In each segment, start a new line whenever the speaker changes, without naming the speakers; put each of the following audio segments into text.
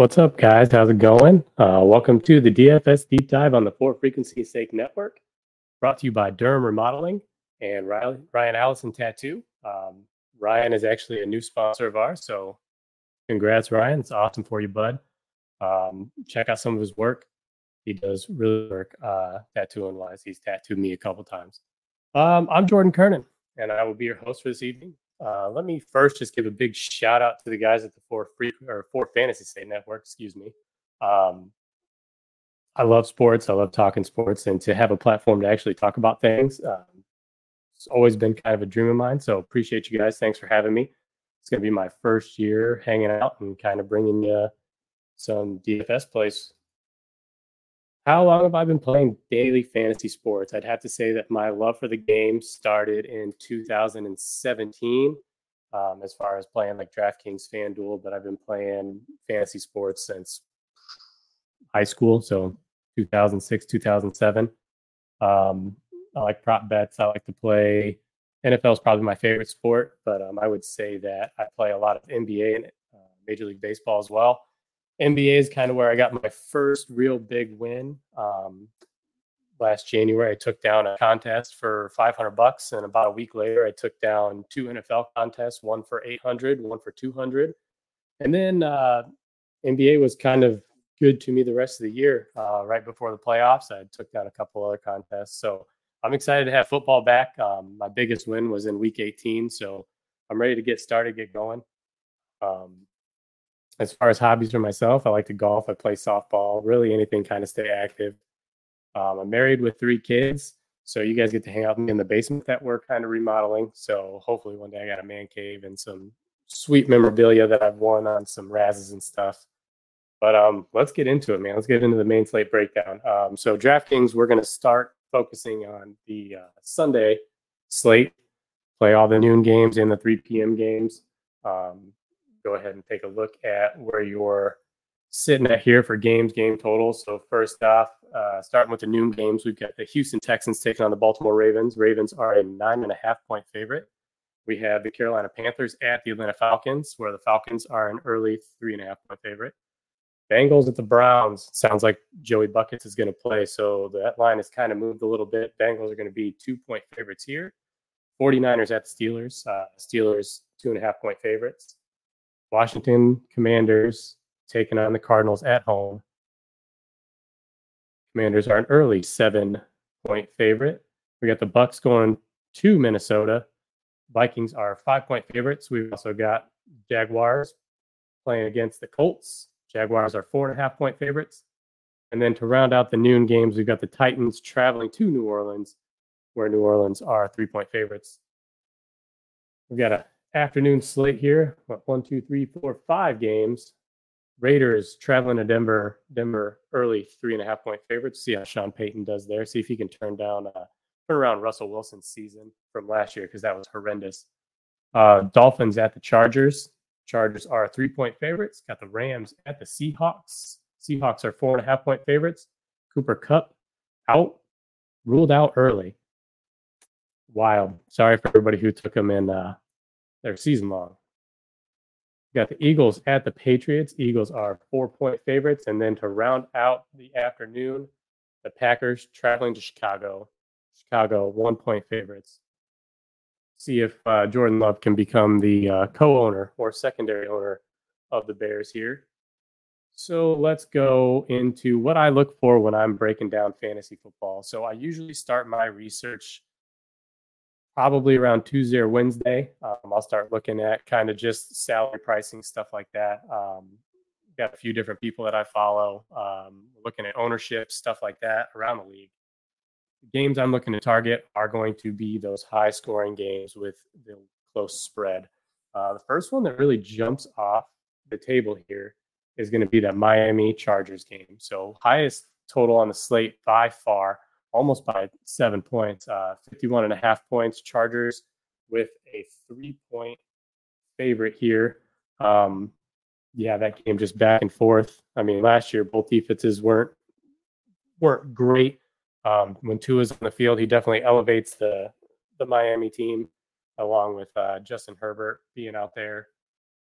What's up, guys? How's it going? Uh, welcome to the DFS deep dive on the Four Frequency Sake Network, brought to you by Durham Remodeling and Ryan, Ryan Allison Tattoo. Um, Ryan is actually a new sponsor of ours, so congrats, Ryan. It's awesome for you, bud. Um, check out some of his work. He does really work uh, tattooing wise. He's tattooed me a couple times. Um, I'm Jordan Kernan, and I will be your host for this evening. Uh, let me first just give a big shout out to the guys at the Four Free or Four Fantasy State Network. Excuse me. Um, I love sports. I love talking sports, and to have a platform to actually talk about things, um, it's always been kind of a dream of mine. So appreciate you guys. Thanks for having me. It's going to be my first year hanging out and kind of bringing you some DFS plays how long have I been playing daily fantasy sports? I'd have to say that my love for the game started in 2017, um, as far as playing like DraftKings FanDuel, but I've been playing fantasy sports since high school, so 2006, 2007. Um, I like prop bets. I like to play. NFL is probably my favorite sport, but um, I would say that I play a lot of NBA and uh, Major League Baseball as well. NBA is kind of where I got my first real big win. Um, last January, I took down a contest for 500 bucks, and about a week later, I took down two NFL contests, one for 800, one for 200, and then uh, NBA was kind of good to me the rest of the year. Uh, right before the playoffs, I took down a couple other contests, so I'm excited to have football back. Um, my biggest win was in Week 18, so I'm ready to get started, get going. Um, as far as hobbies for myself, I like to golf. I play softball, really anything kind of stay active. Um, I'm married with three kids. So you guys get to hang out in the basement that we're kind of remodeling. So hopefully one day I got a man cave and some sweet memorabilia that I've won on some razzes and stuff. But um, let's get into it, man. Let's get into the main slate breakdown. Um, so DraftKings, we're going to start focusing on the uh, Sunday slate, play all the noon games and the 3 p.m. games. Um, go ahead and take a look at where you're sitting at here for games, game totals. So first off, uh, starting with the noon games, we've got the Houston Texans taking on the Baltimore Ravens. Ravens are a nine and a half point favorite. We have the Carolina Panthers at the Atlanta Falcons, where the Falcons are an early three and a half point favorite. Bengals at the Browns. Sounds like Joey Buckets is going to play. So that line has kind of moved a little bit. Bengals are going to be two point favorites here. 49ers at the Steelers. Uh, Steelers, two and a half point favorites. Washington Commanders taking on the Cardinals at home. Commanders are an early seven point favorite. We got the Bucks going to Minnesota. Vikings are five point favorites. We've also got Jaguars playing against the Colts. Jaguars are four and a half point favorites. And then to round out the noon games, we've got the Titans traveling to New Orleans, where New Orleans are three point favorites. We've got a afternoon slate here. What, one, two, three, four, five games. Raiders traveling to Denver. Denver early three and a half point favorites. See how Sean Payton does there. See if he can turn down, uh, turn around Russell Wilson's season from last year because that was horrendous. Uh, Dolphins at the Chargers. Chargers are three point favorites. Got the Rams at the Seahawks. Seahawks are four and a half point favorites. Cooper Kupp out, ruled out early. Wild. Sorry for everybody who took him in uh, their season long. Got the Eagles at the Patriots. Eagles are four point favorites. And then to round out the afternoon, the Packers traveling to Chicago. Chicago, one point favorites. See if uh, Jordan Love can become the uh, co owner or secondary owner of the Bears here. So let's go into what I look for when I'm breaking down fantasy football. So I usually start my research probably around Tuesday or Wednesday. Um, I'll start looking at kind of just salary pricing stuff like that. Um, got a few different people that I follow, um, looking at ownership stuff like that around the league. The games I'm looking to target are going to be those high scoring games with the close spread. Uh, the first one that really jumps off the table here is going to be that Miami Chargers game. So highest total on the slate by far almost by seven points, uh, 51 and a half points. Chargers with a three point favorite here. Um, yeah, that game just back and forth. I mean, last year both defenses weren't weren't great. Um, when Tua's on the field, he definitely elevates the the Miami team, along with uh, Justin Herbert being out there.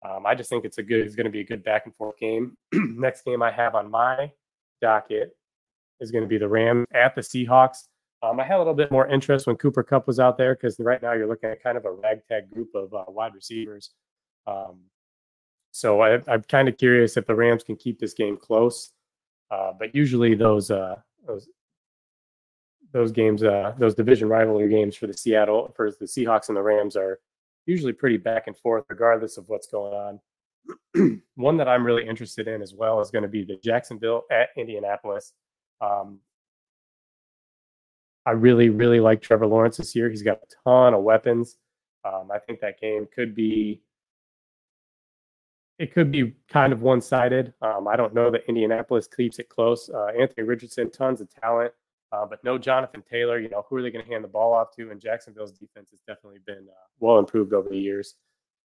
Um, I just think it's a good, it's going to be a good back and forth game. Next game I have on my docket is going to be the Rams at the Seahawks. Um, I had a little bit more interest when Cooper Kupp was out there because right now you're looking at kind of a ragtag group of uh, wide receivers. Um, so I, am kind of curious if the Rams can keep this game close. Uh, but usually those uh, those those games, uh, those division rivalry games for the Seattle for the Seahawks and the Rams are usually pretty back and forth, regardless of what's going on. One that I'm really interested in as well is going to be the Jacksonville at Indianapolis. Um, I really, really like Trevor Lawrence this year. He's got a ton of weapons. Um, I think that game could be it could be kind of one sided. Um, I don't know that Indianapolis keeps it close. Uh, Anthony Richardson, tons of talent, uh, but no Jonathan Taylor. You know, who are they going to hand the ball off to? And Jacksonville's defense has definitely been uh, well improved over the years.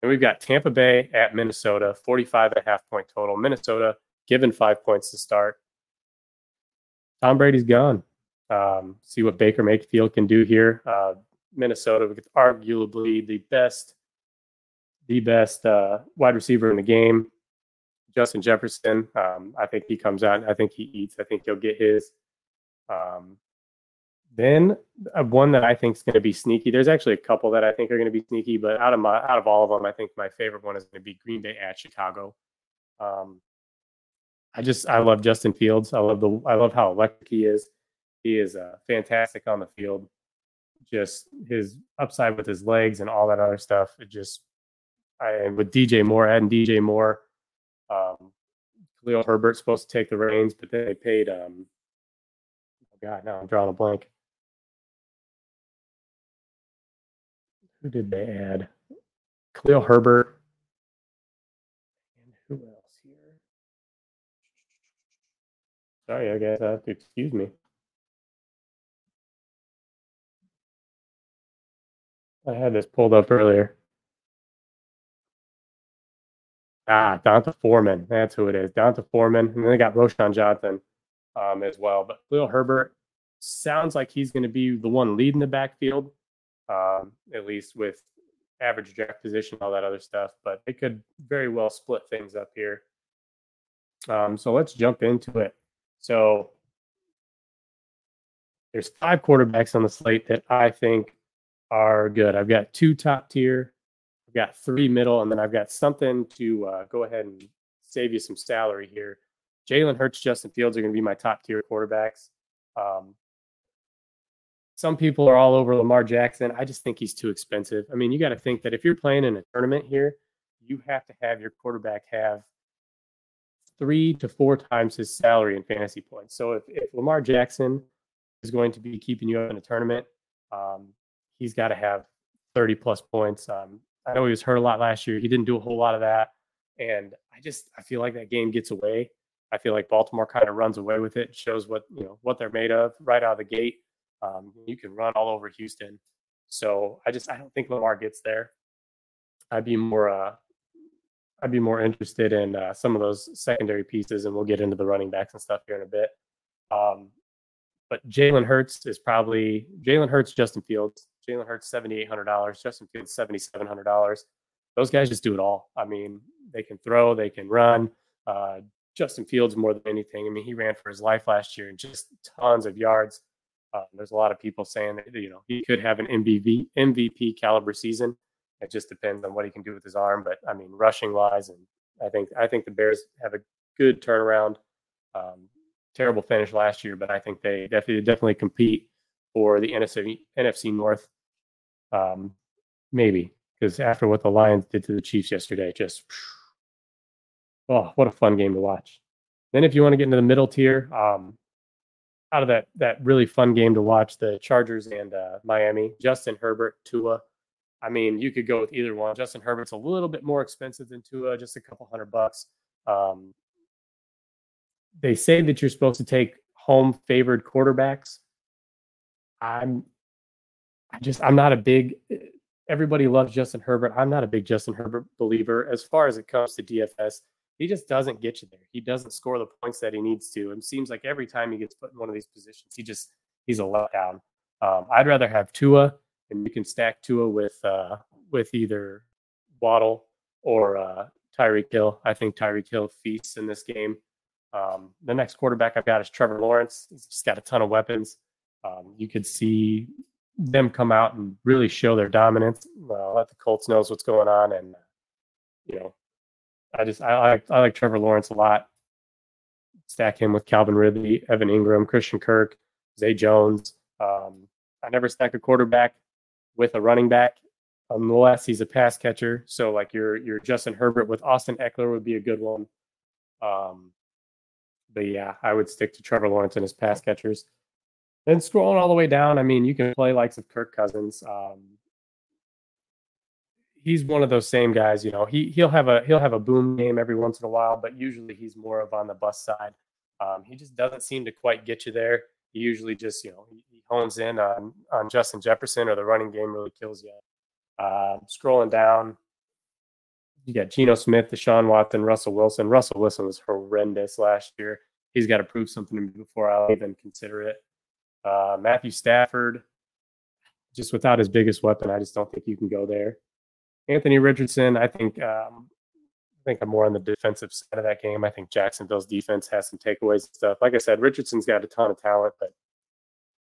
And we've got Tampa Bay at Minnesota, 45 and a half point total. Minnesota given five points to start. Tom Brady's gone. Um, see what Baker Mayfield can do here. Uh, Minnesota, arguably the best the best uh, wide receiver in the game, Justin Jefferson. Um, I think he comes out. I think he eats. I think he'll get his. Um, then uh, one that I think is going to be sneaky. There's actually a couple that I think are going to be sneaky, but out of my out of all of them, I think my favorite one is going to be Green Bay at Chicago. Um, I just I love Justin Fields. I love the I love how electric he is. He is uh, fantastic on the field. Just his upside with his legs and all that other stuff. It just I and with DJ Moore, adding DJ Moore, um, Khalil Herbert's supposed to take the reins, but then they paid. Um, oh God, now I'm drawing a blank. Who did they add? Khalil Herbert. And who else here? Sorry, I guess I have to excuse me. I had this pulled up earlier. Ah, D'Onta Foreman. That's who it is. D'Onta Foreman. And then they got Roschon Johnson um, as well. But Khalil Herbert sounds like he's going to be the one leading the backfield, um, at least with average draft position, all that other stuff. But they could very well split things up here. Um, so let's jump into it. So there's five quarterbacks on the slate that I think are good. I've got two top tier I've got three middle, and then I've got something to uh, go ahead and save you some salary here. Jalen Hurts, Justin Fields are going to be my top tier quarterbacks. Um, some people are all over Lamar Jackson. I just think he's too expensive. I mean, you got to think that if you're playing in a tournament here, you have to have your quarterback have three to four times his salary in fantasy points. So if, if Lamar Jackson is going to be keeping you up in a tournament, um, he's got to have 30 plus points. Um, I know he was hurt a lot last year. He didn't do a whole lot of that. And I just I feel like that game gets away. I feel like Baltimore kind of runs away with it, shows what you know what they're made of right out of the gate. Um, you can run all over Houston. So I just I don't think Lamar gets there. I'd be more uh, I'd be more interested in uh, some of those secondary pieces, and we'll get into the running backs and stuff here in a bit. Um, but Jalen Hurts is probably Jalen Hurts, Justin Fields. Jalen Hurts seventy eight hundred dollars. Justin Fields seventy seven hundred dollars. Those guys just do it all. I mean, they can throw, they can run. Uh, Justin Fields more than anything. I mean, he ran for his life last year and just tons of yards. Uh, there's a lot of people saying that you know he could have an MVP MVP caliber season. It just depends on what he can do with his arm. But I mean, rushing wise, and I think I think the Bears have a good turnaround. Um, terrible finish last year, but I think they definitely definitely compete for the NFC NFC North. Um, maybe because after what the Lions did to the Chiefs yesterday, just oh, what a fun game to watch. Then, if you want to get into the middle tier, um, out of that that really fun game to watch, the Chargers and uh, Miami, Justin Herbert, Tua. I mean, you could go with either one. Justin Herbert's a little bit more expensive than Tua, just a couple hundred bucks. Um, they say that you're supposed to take home favored quarterbacks. I'm I just I'm not a big everybody loves Justin Herbert. I'm not a big Justin Herbert believer as far as it comes to DFS. He just doesn't get you there. He doesn't score the points that he needs to. And seems like every time he gets put in one of these positions, he just he's a letdown. Um, I'd rather have Tua, and you can stack Tua with uh, with either Waddle or uh, Tyreek Hill. I think Tyreek Hill feasts in this game. Um, the next quarterback I've got is Trevor Lawrence. He's just got a ton of weapons. Um, you could see them come out and really show their dominance. Uh, let the Colts knows what's going on, and you know, I just I like I like Trevor Lawrence a lot. Stack him with Calvin Ridley, Evan Engram, Christian Kirk, Zay Jones. Um, I never stack a quarterback with a running back unless he's a pass catcher. So like your your Justin Herbert with Austin Ekeler would be a good one. Um, but yeah, I would stick to Trevor Lawrence and his pass catchers. Then scrolling all the way down, I mean, you can play likes of Kirk Cousins. Um, he's one of those same guys. You know, he he'll have a he'll have a boom game every once in a while, but usually he's more of on the bus side. Um, he just doesn't seem to quite get you there. He usually just you know he, hones in on on Justin Jefferson or the running game really kills you. Uh, scrolling down, you got Geno Smith, Deshaun Watson, Russell Wilson. Russell Wilson was horrendous last year. He's got to prove something to me before I'll even consider it. Uh, Matthew Stafford, just without his biggest weapon, I just don't think you can go there. Anthony Richardson, I think um, think I'm more on the defensive side of that game. I think Jacksonville's defense has some takeaways and stuff. Like I said, Richardson's got a ton of talent, but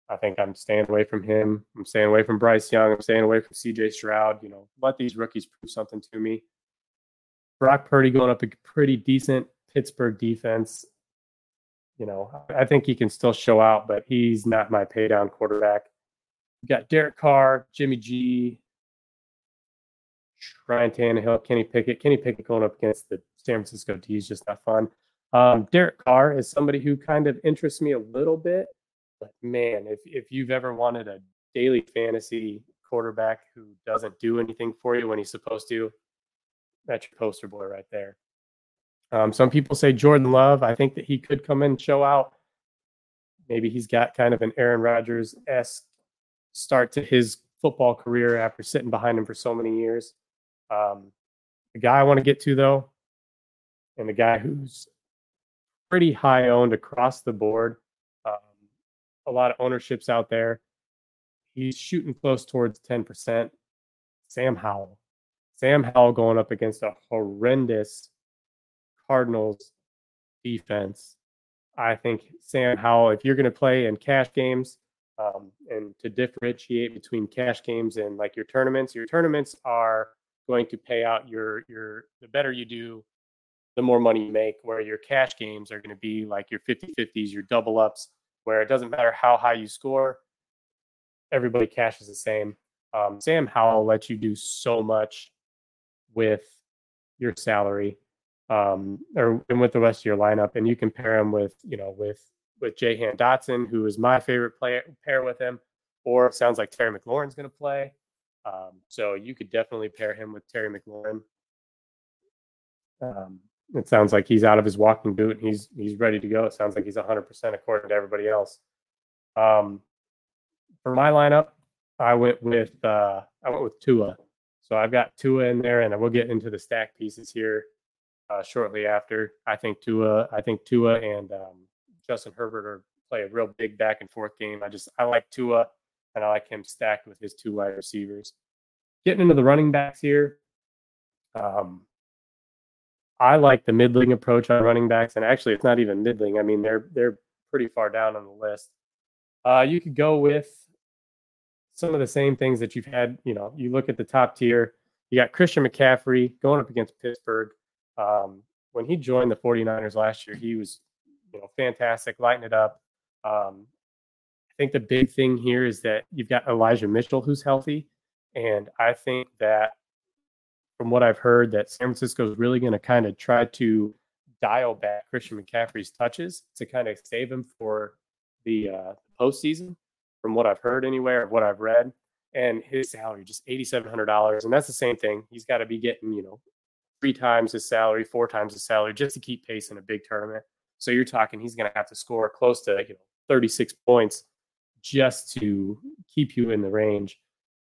I think I'm staying away from him. I'm staying away from Bryce Young. I'm staying away from CJ Stroud. You know, let these rookies prove something to me. Brock Purdy going up a pretty decent Pittsburgh defense you know, I think he can still show out, but he's not my pay down quarterback. You got Derek Carr, Jimmy G, Ryan Tannehill, Kenny Pickett. Kenny Pickett going up against the San Francisco D is just not fun. Um, Derek Carr is somebody who kind of interests me a little bit, but man, if if you've ever wanted a daily fantasy quarterback who doesn't do anything for you when he's supposed to, that's your poster boy right there. Um, some people say Jordan Love. I think that he could come in and show out. Maybe he's got kind of an Aaron Rodgers esque start to his football career after sitting behind him for so many years. Um, the guy I want to get to though, and the guy who's pretty high owned across the board, um, a lot of ownerships out there. He's shooting close towards 10%. Sam Howell. Sam Howell going up against a horrendous Cardinals defense. I think Sam Howell, if you're going to play in cash games um, and to differentiate between cash games and like your tournaments, your tournaments are going to pay out your your the better you do, the more money you make. Where your cash games are going to be like your 50-50s, your double ups, where it doesn't matter how high you score, everybody cashes the same. Um, Sam Howell lets you do so much with your salary um, or and with the rest of your lineup, and you can pair him with you know with with Jahan Dotson, who is my favorite player pair with him, or sounds like Terry McLaurin's going to play. Um, so you could definitely pair him with Terry McLaurin. Um, it sounds like he's out of his walking boot and he's he's ready to go. It sounds like he's 100% according to everybody else. Um, for my lineup, I went with uh, I went with Tua. So I've got Tua in there, and we'll get into the stack pieces here uh, shortly after. I think Tua, I think Tua and um, Justin Herbert are play a real big back and forth game. I just I like Tua and I like him stacked with his two wide receivers. Getting into the running backs here, um, I like the middling approach on running backs, and actually it's not even middling. I mean they're they're pretty far down on the list. Uh, you could go with some of the same things that you've had. You know, you look at the top tier. You got Christian McCaffrey going up against Pittsburgh. Um, when he joined the 49ers last year, he was you know fantastic, lighting it up. Um, think the big thing here is that you've got Elijah Mitchell who's healthy, and I think that from what I've heard, that San Francisco is really going to kind of try to dial back Christian McCaffrey's touches to kind of save him for the uh, postseason. From what I've heard, anywhere of what I've read, and his salary just eighty seven hundred dollars, and that's the same thing. He's got to be getting you know three times his salary, four times his salary just to keep pace in a big tournament. So you're talking he's going to have to score close to you know 36 points just to keep you in the range.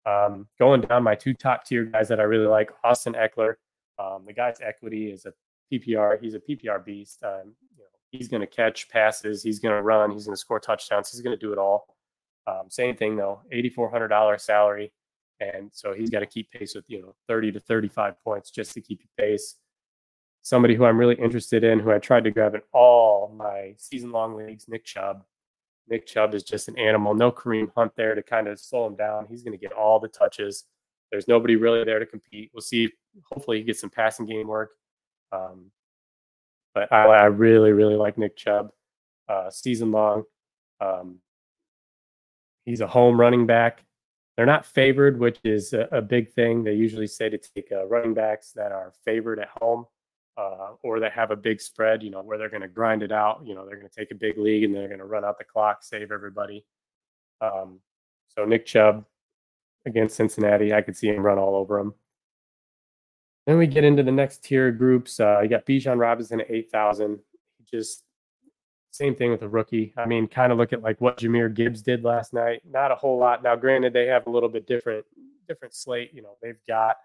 Um, going down my two top tier guys that I really like, Austin Ekeler. Um, the guy's equity is a PPR. He's a PPR beast. Um, you know, he's going to catch passes. He's going to run. He's going to score touchdowns. He's going to do it all. Um, same thing though, $8,400 salary. And so he's got to keep pace with, you know, 30 to 35 points just to keep pace. somebody who I'm really interested in, who I tried to grab in all my season long leagues, Nick Chubb. Nick Chubb is just an animal. No Kareem Hunt there to kind of slow him down. He's going to get all the touches. There's nobody really there to compete. We'll see. Hopefully, he gets some passing game work. Um, but I, I, really, really like Nick Chubb, uh, season long. Um, he's a home running back. They're not favored, which is a, a big thing. They usually say to take uh, running backs that are favored at home uh, or they have a big spread, you know, where they're going to grind it out. You know, they're going to take a big league and they're going to run out the clock, save everybody. Um, so Nick Chubb against Cincinnati, I could see him run all over them. Then we get into the next tier groups. Uh, you got Bijan Robinson at 8,000. Just same thing with a rookie. I mean, kind of look at like what Jahmyr Gibbs did last night. Not a whole lot. Now, granted, they have a little bit different different slate. You know, they've got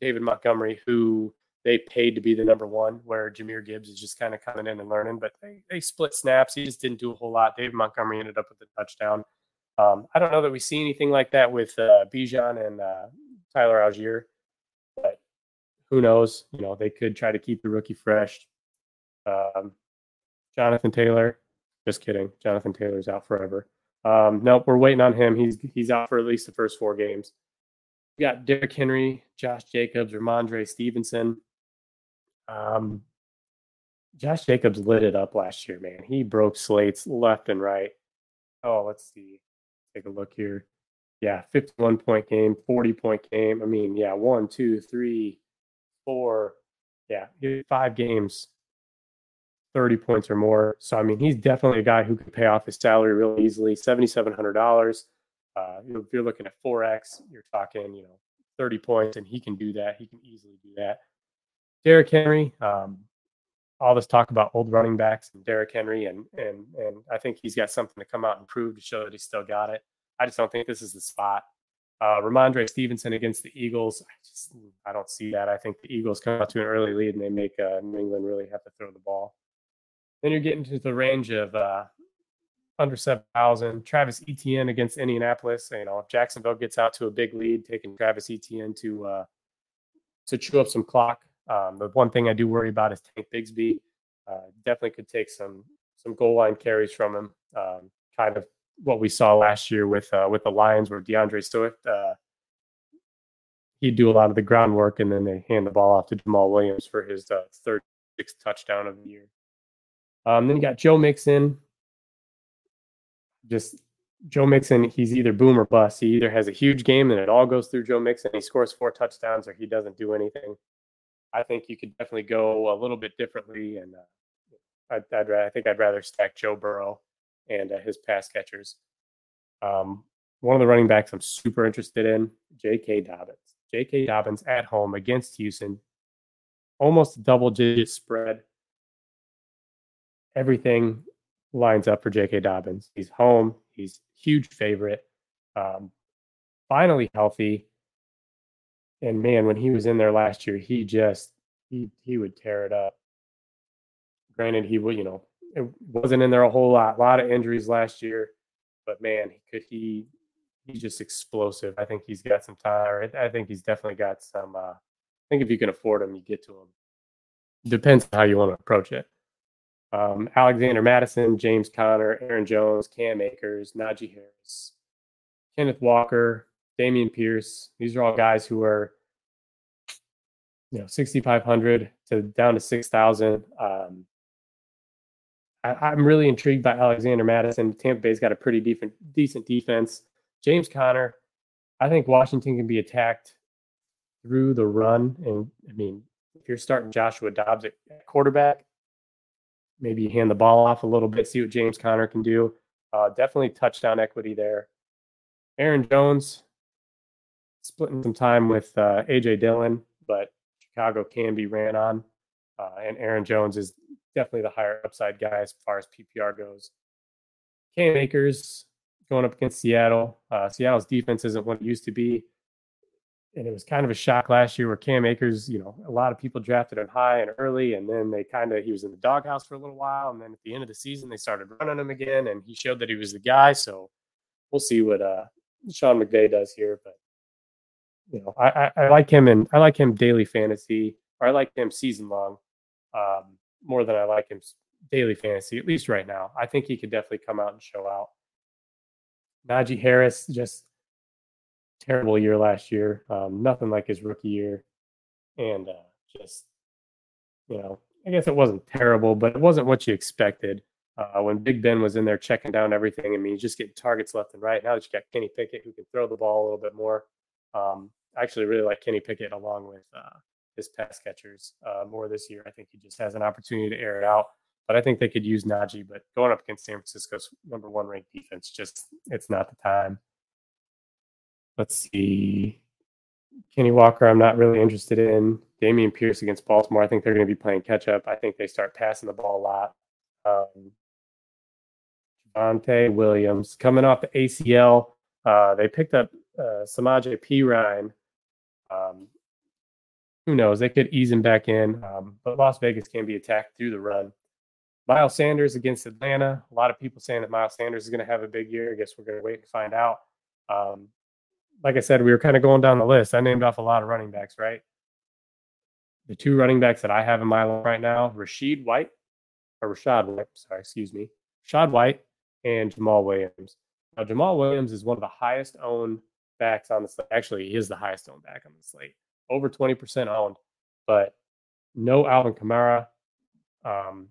David Montgomery, who they paid to be the number one, where Jahmyr Gibbs is just kind of coming in and learning. But they, they split snaps. He just didn't do a whole lot. David Montgomery ended up with a touchdown. Um, I don't know that we see anything like that with uh, Bijan and uh, Tyler Allgeier, but who knows? You know, they could try to keep the rookie fresh. Um, Jonathan Taylor, just kidding. Jonathan Taylor's out forever. Um, nope, we're waiting on him. He's he's out for at least the first four games. We got Derrick Henry, Josh Jacobs, Rhamondre Stevenson. Um, Josh Jacobs lit it up last year, man. He broke slates left and right. Oh, let's see. Take a look here. Yeah, 51 point game, 40 point game. I mean, yeah, one, two, three, four. Yeah, five games, 30 points or more. So, I mean, he's definitely a guy who could pay off his salary really easily. $7,700. Uh, if you're looking at 4X, you're talking, you know, 30 points, and he can do that. He can easily do that. Derrick Henry, um, all this talk about old running backs and Derrick Henry, and and and I think he's got something to come out and prove to show that he's still got it. I just don't think this is the spot. Uh, Rhamondre Stevenson against the Eagles, I just I don't see that. I think the Eagles come out to an early lead and they make uh, New England really have to throw the ball. Then you're getting to the range of uh, under 7,000. Travis Etienne against Indianapolis. You know, if Jacksonville gets out to a big lead, taking Travis Etienne to uh, to chew up some clock. Um, the one thing I do worry about is Tank Bigsby. Uh, definitely could take some some goal line carries from him. Um, kind of what we saw last year with uh, with the Lions, where D'Andre Swift uh, he'd do a lot of the groundwork, and then they hand the ball off to Jamaal Williams for his uh, third sixth touchdown of the year. Um, then you got Joe Mixon. Just Joe Mixon, he's either boom or bust. He either has a huge game and it all goes through Joe Mixon. He scores four touchdowns or he doesn't do anything. I think you could definitely go a little bit differently. And uh, I'd, I'd, I think I'd rather stack Joe Burrow and uh, his pass catchers. Um, one of the running backs I'm super interested in, J.K. Dobbins. J.K. Dobbins at home against Houston, almost double digit spread everything lines up for J.K. Dobbins. He's home. He's huge favorite. Um, finally healthy. And man, when he was in there last year, he just he he would tear it up. Granted, he would you know it wasn't in there a whole lot. A lot of injuries last year, but man, could he he's just explosive. I think he's got some time. I think he's definitely got some. Uh, I think if you can afford him, you get to him. Depends on how you want to approach it um, Alexander Mattison, James Conner, Aaron Jones, Cam Akers, Najee Harris, Kenneth Walker, Dameon Pierce. These are all guys who are, you know, 6,500 to down to 6,000. Um, I, am really intrigued by Alexander Mattison. Tampa Bay's got a pretty decent, decent defense. James Conner, I think Washington can be attacked through the run. And I mean, if you're starting Joshua Dobbs at quarterback, maybe hand the ball off a little bit, see what James Conner can do. Uh, definitely touchdown equity there. Aaron Jones splitting some time with uh, AJ Dillon, but Chicago can be ran on. Uh, and Aaron Jones is definitely the higher upside guy as far as PPR goes. Cam Akers going up against Seattle. Uh, Seattle's defense isn't what it used to be and it was kind of a shock last year where Cam Akers, you know, a lot of people drafted him high and early, and then they kind of he was in the doghouse for a little while, and then at the end of the season they started running him again, and he showed that he was the guy. So we'll see what uh, Sean McVay does here, but you know, I, I, I like him and I like him daily fantasy, or I like him season long. um, more than I like him daily fantasy, at least right now. I think he could definitely come out and show out. Najee Harris, just terrible year last year. Um, nothing like his rookie year. And uh, just, you know, I guess it wasn't terrible, but it wasn't what you expected. Uh, when Big Ben was in there checking down everything, I mean, you just getting targets left and right. Now that you got Kenny Pickett who can throw the ball a little bit more, um, actually really like Kenny Pickett along with uh, his pass catchers uh, more this year. I think he just has an opportunity to air it out. But I think they could use Najee. But going up against San Francisco's number one ranked defense, just it's not the time. Let's see. Kenny Walker, I'm not really interested in. Dameon Pierce against Baltimore, I think they're going to be playing catch up. I think they start passing the ball a lot. Um, Javonte Williams coming off the ACL. Uh, they picked up uh, Samaje Perine. Um, who knows? They could ease him back in, um, but Las Vegas can be attacked through the run. Miles Sanders against Atlanta. A lot of people saying that Miles Sanders is going to have a big year. I guess we're going to wait and find out. Um, like I said, we were kind of going down the list. I named off a lot of running backs, right? The two running backs that I have in my line right now, Rashid White, or Rachaad White, sorry, excuse me, Rachaad White and Jamaal Williams. Now, Jamaal Williams is one of the highest owned backs on the slate. Actually, he is the highest owned back on the slate, over 20% owned, but no Alvin Kamara. Um,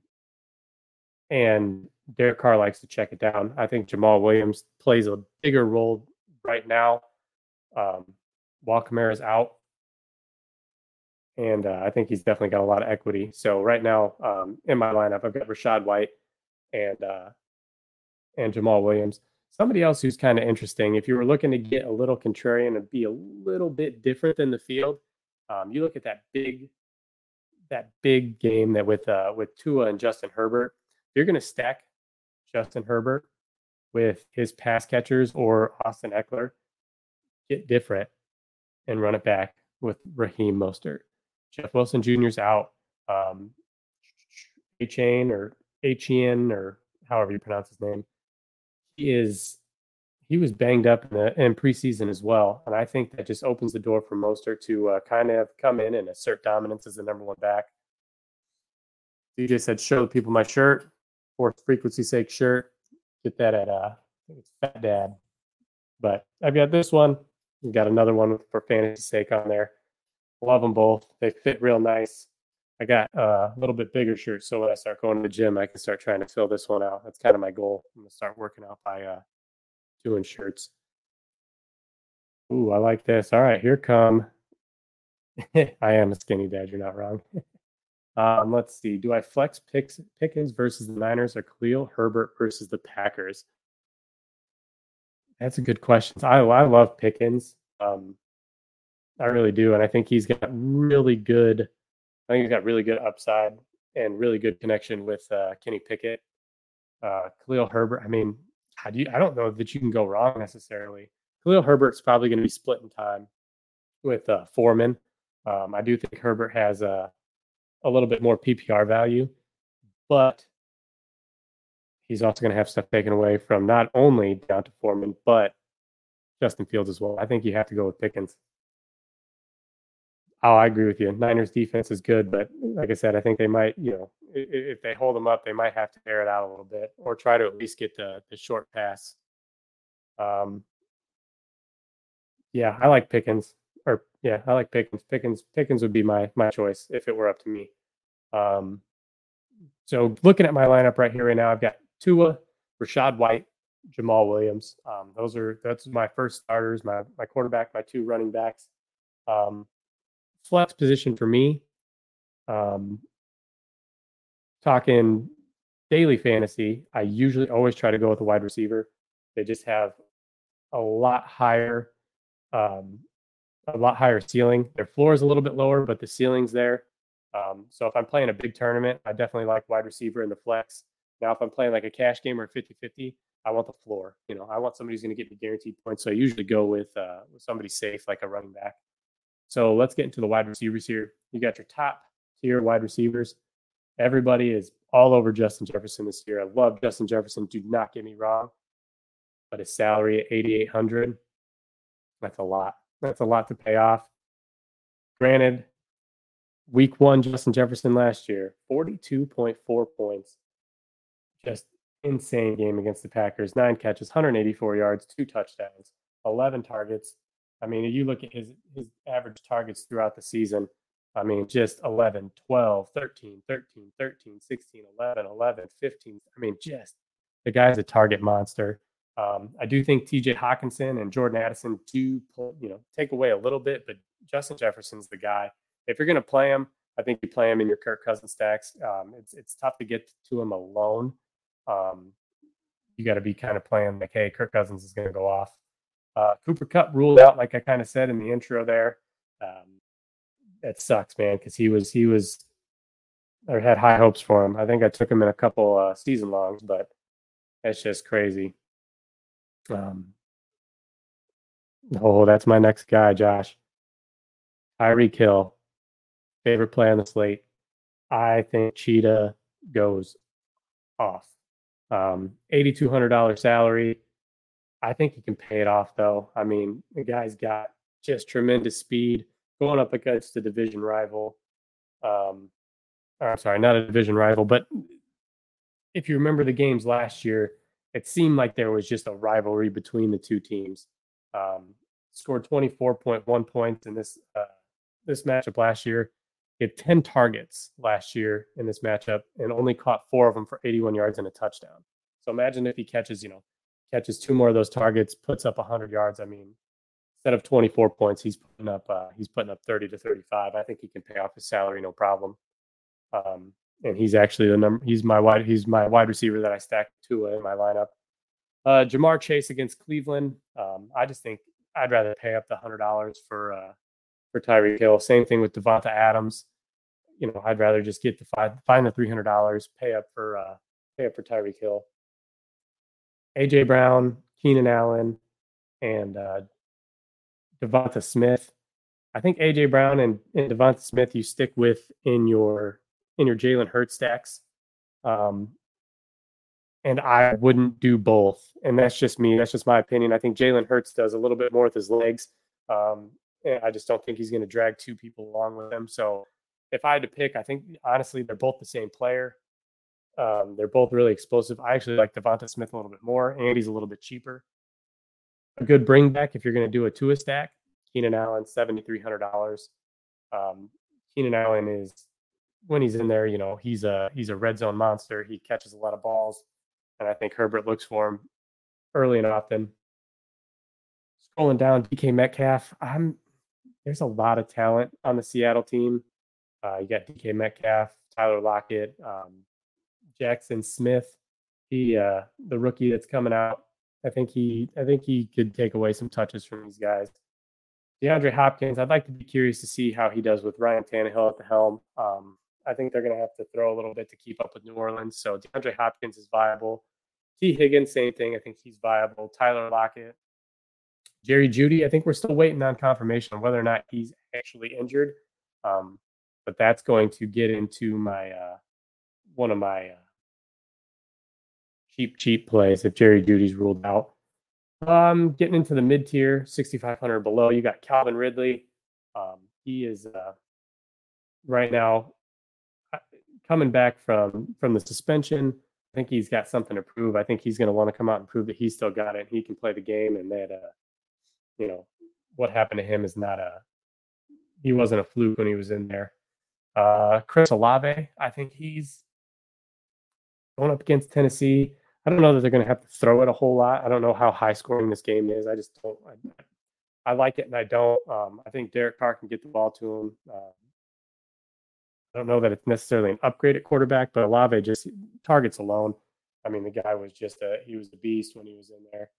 and Derek Carr likes to check it down. I think Jamaal Williams plays a bigger role right now um, while Kamara's out. And uh, I think he's definitely got a lot of equity. So right now um, in my lineup, I've got Rachaad White and uh, and Jamaal Williams. Somebody else who's kind of interesting. If you were looking to get a little contrarian and be a little bit different than the field, um, you look at that big that big game that with uh, with Tua and Justin Herbert. You're going to stack Justin Herbert with his pass catchers or Austin Ekeler, get different and run it back with Raheem Mostert. Jeff Wilson Jr.'s out. Um, A Chain or Achane or however you pronounce his name. Is he was banged up in, the, in preseason as well, and I think that just opens the door for Mostert to uh, kind of come in and assert dominance as the number one back. DJ said, "Show the people my shirt, for frequency sake shirt. Get that at uh, it's Fat Dad, but I've got this one. We got another one for fantasy sake on there. Love them both. They fit real nice. I got uh, a little bit bigger shirt, so when I start going to the gym, I can start trying to fill this one out. That's kind of my goal. I'm gonna start working out by uh, doing shirts. Ooh, I like this. All right, here come. I am a skinny dad. You're not wrong. um, let's see. Do I flex Pickens versus the Niners or Khalil Herbert versus the Packers? That's a good question. I I love Pickens. Um, I really do, and I think he's got really good. I think he's got really good upside and really good connection with uh, Kenny Pickett, uh, Khalil Herbert. I mean, how do you? I don't know that you can go wrong necessarily. Khalil Herbert's probably going to be split in time with uh, Foreman. Um, I do think Herbert has a a little bit more PPR value, but he's also going to have stuff taken away from not only D'Onta Foreman, but Justin Fields as well. I think you have to go with Pickens. Oh, I agree with you. Niners defense is good, but like I said, I think they might, you know, if they hold them up, they might have to air it out a little bit or try to at least get the the short pass. Um, yeah, I like Pickens, or yeah, I like Pickens. Pickens, Pickens would be my my choice if it were up to me. Um, so looking at my lineup right here, right now, I've got Tua, Rachaad White, Jamaal Williams. Um, those are that's my first starters, my my quarterback, my two running backs. Um, flex position for me. Um, talking daily fantasy, I usually always try to go with a wide receiver. They just have a lot higher, um, a lot higher ceiling. Their floor is a little bit lower, but the ceiling's there. Um, so if I'm playing a big tournament, I definitely like wide receiver in the flex. Now, if I'm playing like a cash game or 50 50, I want the floor. You know, I want somebody who's going to get me guaranteed points. So I usually go with, uh, with somebody safe, like a running back. So let's get into the wide receivers here. You got your top tier wide receivers. Everybody is all over Justin Jefferson this year. I love Justin Jefferson. Do not get me wrong, but his salary at 8,800, that's a lot. That's a lot to pay off. Granted, week one, Justin Jefferson last year, 42.4 points. Just insane game against the Packers. Nine catches, 184 yards, two touchdowns, 11 targets. I mean, you look at his his average targets throughout the season. I mean, just 11, 12, 13, 13, 13, 16, 11, 11, 15. I mean, just the guy's a target monster. Um, I do think TJ Hockenson and Jordan Addison do, pull, you know, take away a little bit, but Justin Jefferson's the guy. If you're going to play him, I think you play him in your Kirk Cousins stacks. Um, it's it's tough to get to him alone. Um, you got to be kind of playing like, hey, Kirk Cousins is going to go off. Uh, Cooper Kupp ruled out, like I kind of said in the intro there. Um, it sucks, man, because he was he was or had high hopes for him. I think I took him in a couple uh, season longs, but it's just crazy. Um, oh, that's my next guy, Josh. Tyreek Hill, favorite play on the slate. I think Cheetah goes off. Um, $8,200 salary. I think he can pay it off, though. I mean, the guy's got just tremendous speed going up against a division rival. Um, or, I'm sorry, not a division rival, but if you remember the games last year, it seemed like there was just a rivalry between the two teams. Um, scored 24.1 points in this uh, this matchup last year. He had 10 targets last year in this matchup and only caught four of them for 81 yards and a touchdown. So imagine if he catches, you know, catches two more of those targets, puts up 100 yards. I mean, instead of 24 points, he's putting up uh, he's putting up 30 to 35. I think he can pay off his salary no problem. Um, and he's actually the number. He's my wide. He's my wide receiver that I stacked two in my lineup. Uh, Ja'Marr Chase against Cleveland. Um, I just think I'd rather pay up the hundred dollars for uh, for Tyreek Hill. Same thing with Davante Adams. You know, I'd rather just get the five, find the three hundred dollars, pay up for uh, pay up for Tyreek Hill. AJ Brown, Keenan Allen, and uh, Devonta Smith. I think AJ Brown and, and Devonta Smith you stick with in your in your Jalen Hurts stacks. Um, and I wouldn't do both. And that's just me. That's just my opinion. I think Jalen Hurts does a little bit more with his legs. Um, I just don't think he's going to drag two people along with him. So if I had to pick, I think honestly they're both the same player. Um, they're both really explosive. I actually like Devonta Smith a little bit more. Andy's a little bit cheaper. A good bring back if you're going to do a two a stack. Keenan Allen, seventy three hundred dollars. Um, Keenan Allen is when he's in there, you know, he's a he's a red zone monster. He catches a lot of balls, and I think Herbert looks for him early and often. Scrolling down, DK Metcalf. I'm there's a lot of talent on the Seattle team. Uh, you got DK Metcalf, Tyler Lockett, um, Jaxon Smith. He uh, the rookie that's coming out. I think he I think he could take away some touches from these guys. DeAndre Hopkins, I'd like to be curious to see how he does with Ryan Tannehill at the helm. Um, I think they're going to have to throw a little bit to keep up with New Orleans. So DeAndre Hopkins is viable. Tee Higgins, same thing. I think he's viable. Tyler Lockett, Jerry Jeudy. I think we're still waiting on confirmation on whether or not he's actually injured. Um, but that's going to get into my uh, one of my uh, cheap cheap plays if Jerry Jeudy's ruled out. Um, getting into the mid tier, 6,500 below, you got Calvin Ridley. Um, he is uh, right now coming back from from the suspension. I think he's got something to prove. I think he's going to want to come out and prove that he's still got it. He can play the game, and that uh, you know what happened to him is not a he wasn't a fluke when he was in there. Uh, Chris Olave, I think he's going up against Tennessee. I don't know that they're going to have to throw it a whole lot. I don't know how high scoring this game is. I just don't. I, I like it and I don't. Um, I think Derek Carr can get the ball to him. Uh, I don't know that it's necessarily an upgrade at quarterback, but Olave just targets alone. I mean, the guy was just a he was a beast when he was in there.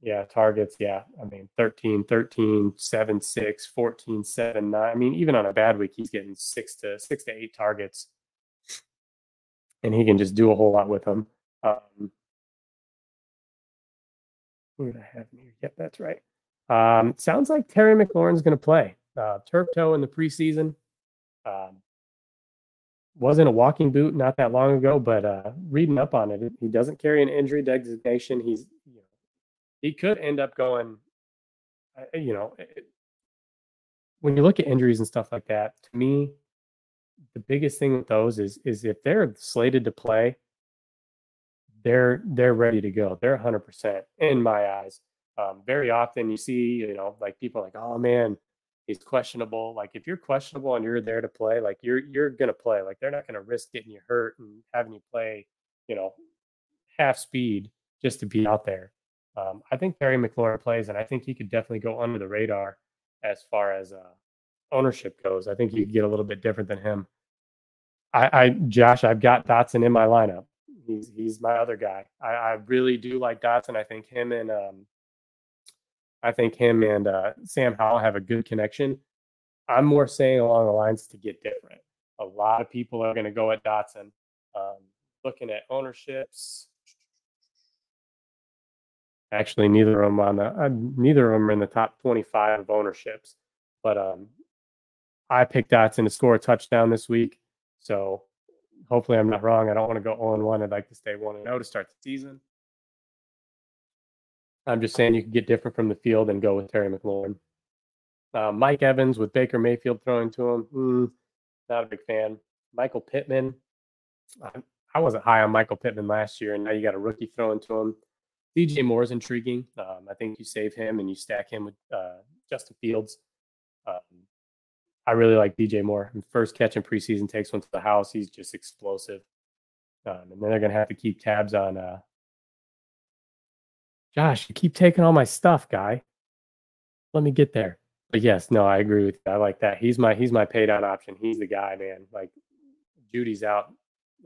Yeah, targets. Yeah. I mean, 13, 13, 7, 6, 14, 7, 9. I mean, even on a bad week, he's getting six to six to eight targets. And he can just do a whole lot with them. Um, who did I have here? Yep, that's right. Um, sounds like Terry McLaurin's going to play. Uh, turf toe in the preseason. Um, wasn't a walking boot not that long ago, but uh, reading up on it, he doesn't carry an injury designation. He's, you know, he could end up going, uh, you know, it, when you look at injuries and stuff like that, to me, the biggest thing with those is is if they're slated to play, they're they're ready to go. They're 100% in my eyes. Um, very often you see, you know, like people like, oh man, he's questionable. Like if you're questionable and you're there to play, like you're you're gonna play. Like they're not gonna risk getting you hurt and having you play, you know, half speed just to be out there. Um, I think Terry McLaurin plays, and I think he could definitely go under the radar as far as uh, ownership goes. I think you could get a little bit different than him. I, I Josh, I've got Dotson in my lineup. He's he's my other guy. I, I really do like Dotson. I think him and um, I think him and uh, Sam Howell have a good connection. I'm more saying along the lines to get different. A lot of people are going to go at Dotson. Um, looking at ownerships, actually neither of them on the uh, neither of them are in the top 25 of ownerships. But um, I picked Dotson to score a touchdown this week, so hopefully I'm not wrong. I don't want to go 0 1. I'd like to stay 1 0 to start the season. I'm just saying you can get different from the field and go with Terry McLaurin. Uh, Mike Evans with Baker Mayfield throwing to him, mm, not a big fan. Michael Pittman, I, I, wasn't high on Michael Pittman last year, and now you got a rookie throwing to him. DJ Moore is intriguing. Um, I think you save him and you stack him with uh, Justin Fields. Um, I really like DJ Moore. First catch in preseason takes one to the house. He's just explosive. Um, and then they're going to have to keep tabs on uh, Josh. You keep taking all my stuff, guy. Let me get there. But yes, no, I agree with you. I like that. He's my he's my pay down option. He's the guy, man. Like Jeudy's out,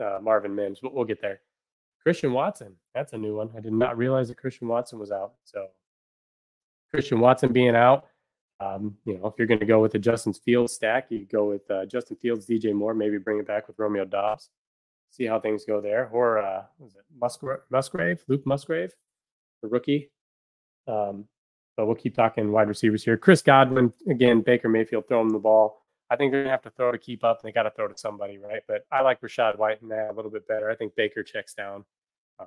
uh, Marvin Mims, but we'll get there. Christian Watson, that's a new one. I did not realize that Christian Watson was out. So Christian Watson being out, um, you know, if you're going to go with the Justin Fields stack, you go with uh, Justin Fields, DJ Moore, maybe bring it back with Romeo Doubs, see how things go there. Or uh, was it Musgra- Musgrave, Luke Musgrave, the rookie. Um, but we'll keep talking wide receivers here. Chris Godwin, again, Baker Mayfield throwing the ball. I think they're gonna have to throw to keep up, and they got to throw to somebody, right? But I like Rachaad White in that a little bit better. I think Baker checks down. Um,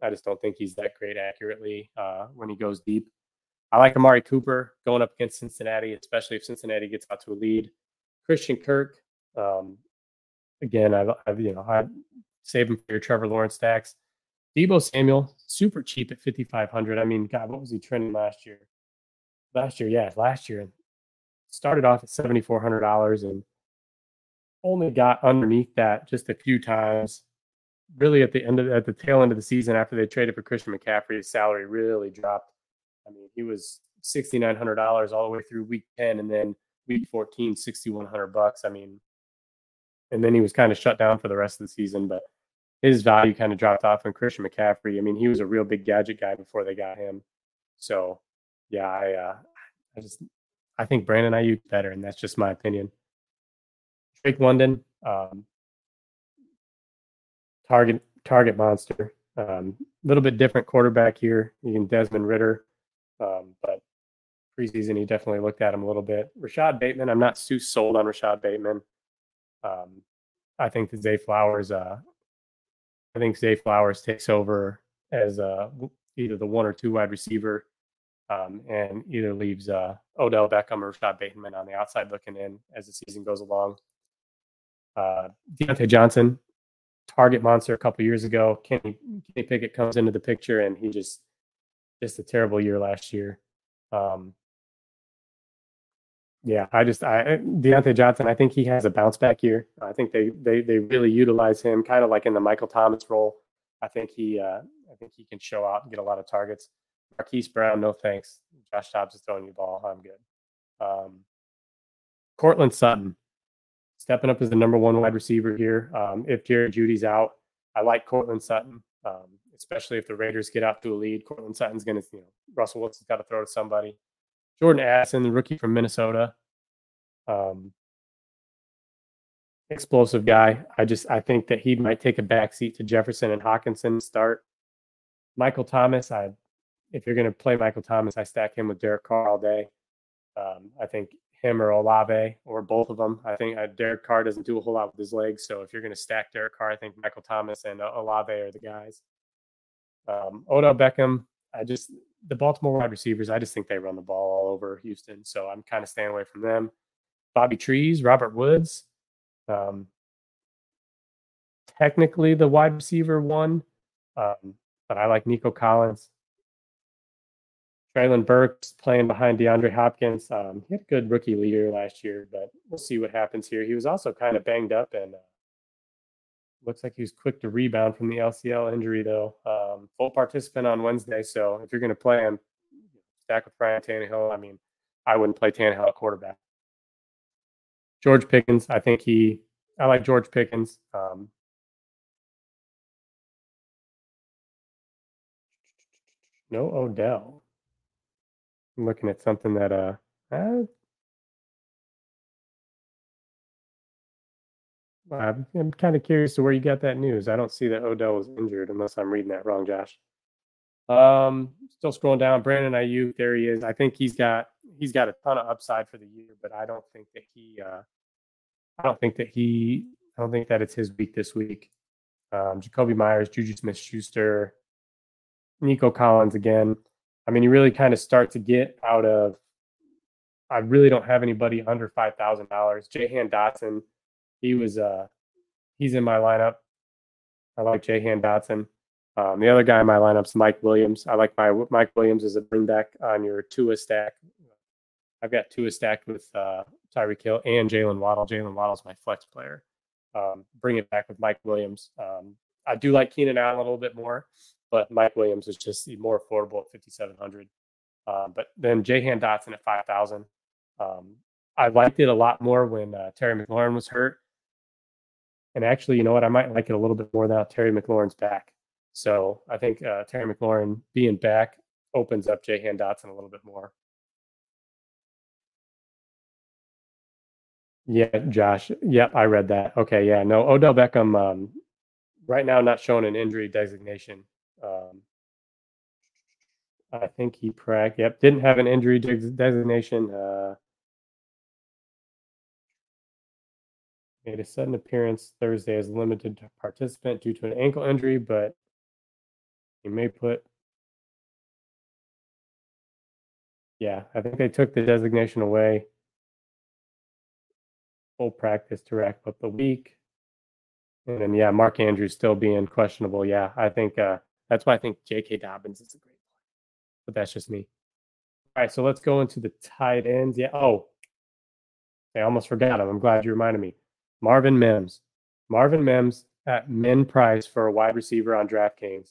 I just don't think he's that great accurately uh, when he goes deep. I like Amari Cooper going up against Cincinnati, especially if Cincinnati gets out to a lead. Christian Kirk, um, again, I've, I've, you know I save him for your Trevor Lawrence stacks. Deebo Samuel, super cheap at 5,500. I mean, God, what was he trending last year? Last year, yeah, last year started off at $7,400 and only got underneath that just a few times. Really, at the end of at the tail end of the season, after they traded for Christian McCaffrey, his salary really dropped mean, he was sixty nine hundred dollars all the way through week ten, and then week 14, 6100 bucks. I mean, and then he was kind of shut down for the rest of the season, but his value kind of dropped off. And Christian McCaffrey, I mean, he was a real big gadget guy before they got him. So, yeah, I, uh, I just, I think Brandon Aiyuk better, and that's just my opinion. Drake London, um, target target monster. A um, little bit different quarterback here. You can Desmond Ridder. Um, but preseason, he definitely looked at him a little bit. Rashod Bateman, I'm not too sold on Rashod Bateman. Um, I think that Zay Flowers, uh, I think Zay Flowers takes over as uh, either the one or two wide receiver, um, and either leaves uh, Odell Beckham or Rashod Bateman on the outside looking in as the season goes along. Uh, Diontae Johnson, target monster a couple years ago. Kenny, Kenny Pickett comes into the picture and he just just a terrible year last year. Um, yeah, I just I Diontae Johnson. I think he has a bounce back year. I think they they they really utilize him kind of like in the Michael Thomas role. I think he uh, I think he can show out and get a lot of targets. Marquise Brown, no thanks. Josh Dobbs is throwing you ball. I'm good. Um, Courtland Sutton stepping up as the number one wide receiver here. Um, if Jerry Jeudy's out, I like Courtland Sutton. Um, especially if the Raiders get out to a lead. Courtland Sutton's going to, you know, Russell Wilson's got to throw to somebody. Jordan Addison, the rookie from Minnesota, um, explosive guy. I just I think that he might take a backseat to Jefferson and Hockenson to start. Michael Thomas, I if you're going to play Michael Thomas, I stack him with Derek Carr all day. Um, I think him or Olave or both of them. I think uh, Derek Carr doesn't do a whole lot with his legs, so if you're going to stack Derek Carr, I think Michael Thomas and uh, Olave are the guys. Um, Odell Beckham, I just the Baltimore wide receivers, I just think they run the ball all over Houston. So I'm kind of staying away from them. Bobby Trees, Robert Woods. Um, technically the wide receiver one, um, but I like Nico Collins. Treylon Burks playing behind DeAndre Hopkins. Um, he had a good rookie year last year, but we'll see what happens here. He was also kind of banged up and uh, looks like he was quick to rebound from the LCL injury, though. Um, full participant on Wednesday, so if you're going to play him, stack with Ryan Tannehill. I mean, I wouldn't play Tannehill at quarterback. George Pickens, I think he, I like George Pickens. Um, no Odell. I'm looking at something that uh, uh I'm, I'm kind of curious to where you got that news. I don't see that Odell was injured unless I'm reading that wrong, Josh. Um, still scrolling down. Brandon Aiyuk, there he is. I think he's got he's got a ton of upside for the year, but I don't think that he uh I don't think that he I don't think that it's his week this week. Um, Jakobi Meyers, Juju Smith Schuster, Nico Collins again. I mean, you really kind of start to get out of I really don't have anybody under five thousand dollars. Jahan Dotson, he was uh he's in my lineup. I like Jahan Dotson. Um, the other guy in my lineup is Mike Williams. I like my Mike Williams as a bring back on your Tua stack. I've got Tua stacked with uh, Tyreek Hill and Jaylen Waddle. Jaylen Waddle's my flex player. Um, bring it back with Mike Williams. Um, I do like Keenan Allen a little bit more, but Mike Williams is just more affordable at 5,700. Um, but then Jahan Dotson at 5,000. Um, I liked it a lot more when uh, Terry McLaurin was hurt. And actually, you know what? I might like it a little bit more now. Terry McLaurin's back. So I think uh, Terry McLaurin being back opens up Jahan Dotson a little bit more. Yeah, Josh. Yep, I read that. Okay, yeah, no, Odell Beckham um, right now not showing an injury designation. Um, I think he prac. Yep, didn't have an injury designation. Uh, made a sudden appearance Thursday as a limited participant due to an ankle injury, but he may put. Yeah, I think they took the designation away. Full practice to rack up the week. And then, yeah, Mark Andrews still being questionable. Yeah, I think uh, that's why I think J.K. Dobbins is a great player. But that's just me. All right, so let's go into the tight ends. Yeah. Oh, I almost forgot him. I'm glad you reminded me. Marvin Mims. Marvin Mims at min price for a wide receiver on DraftKings.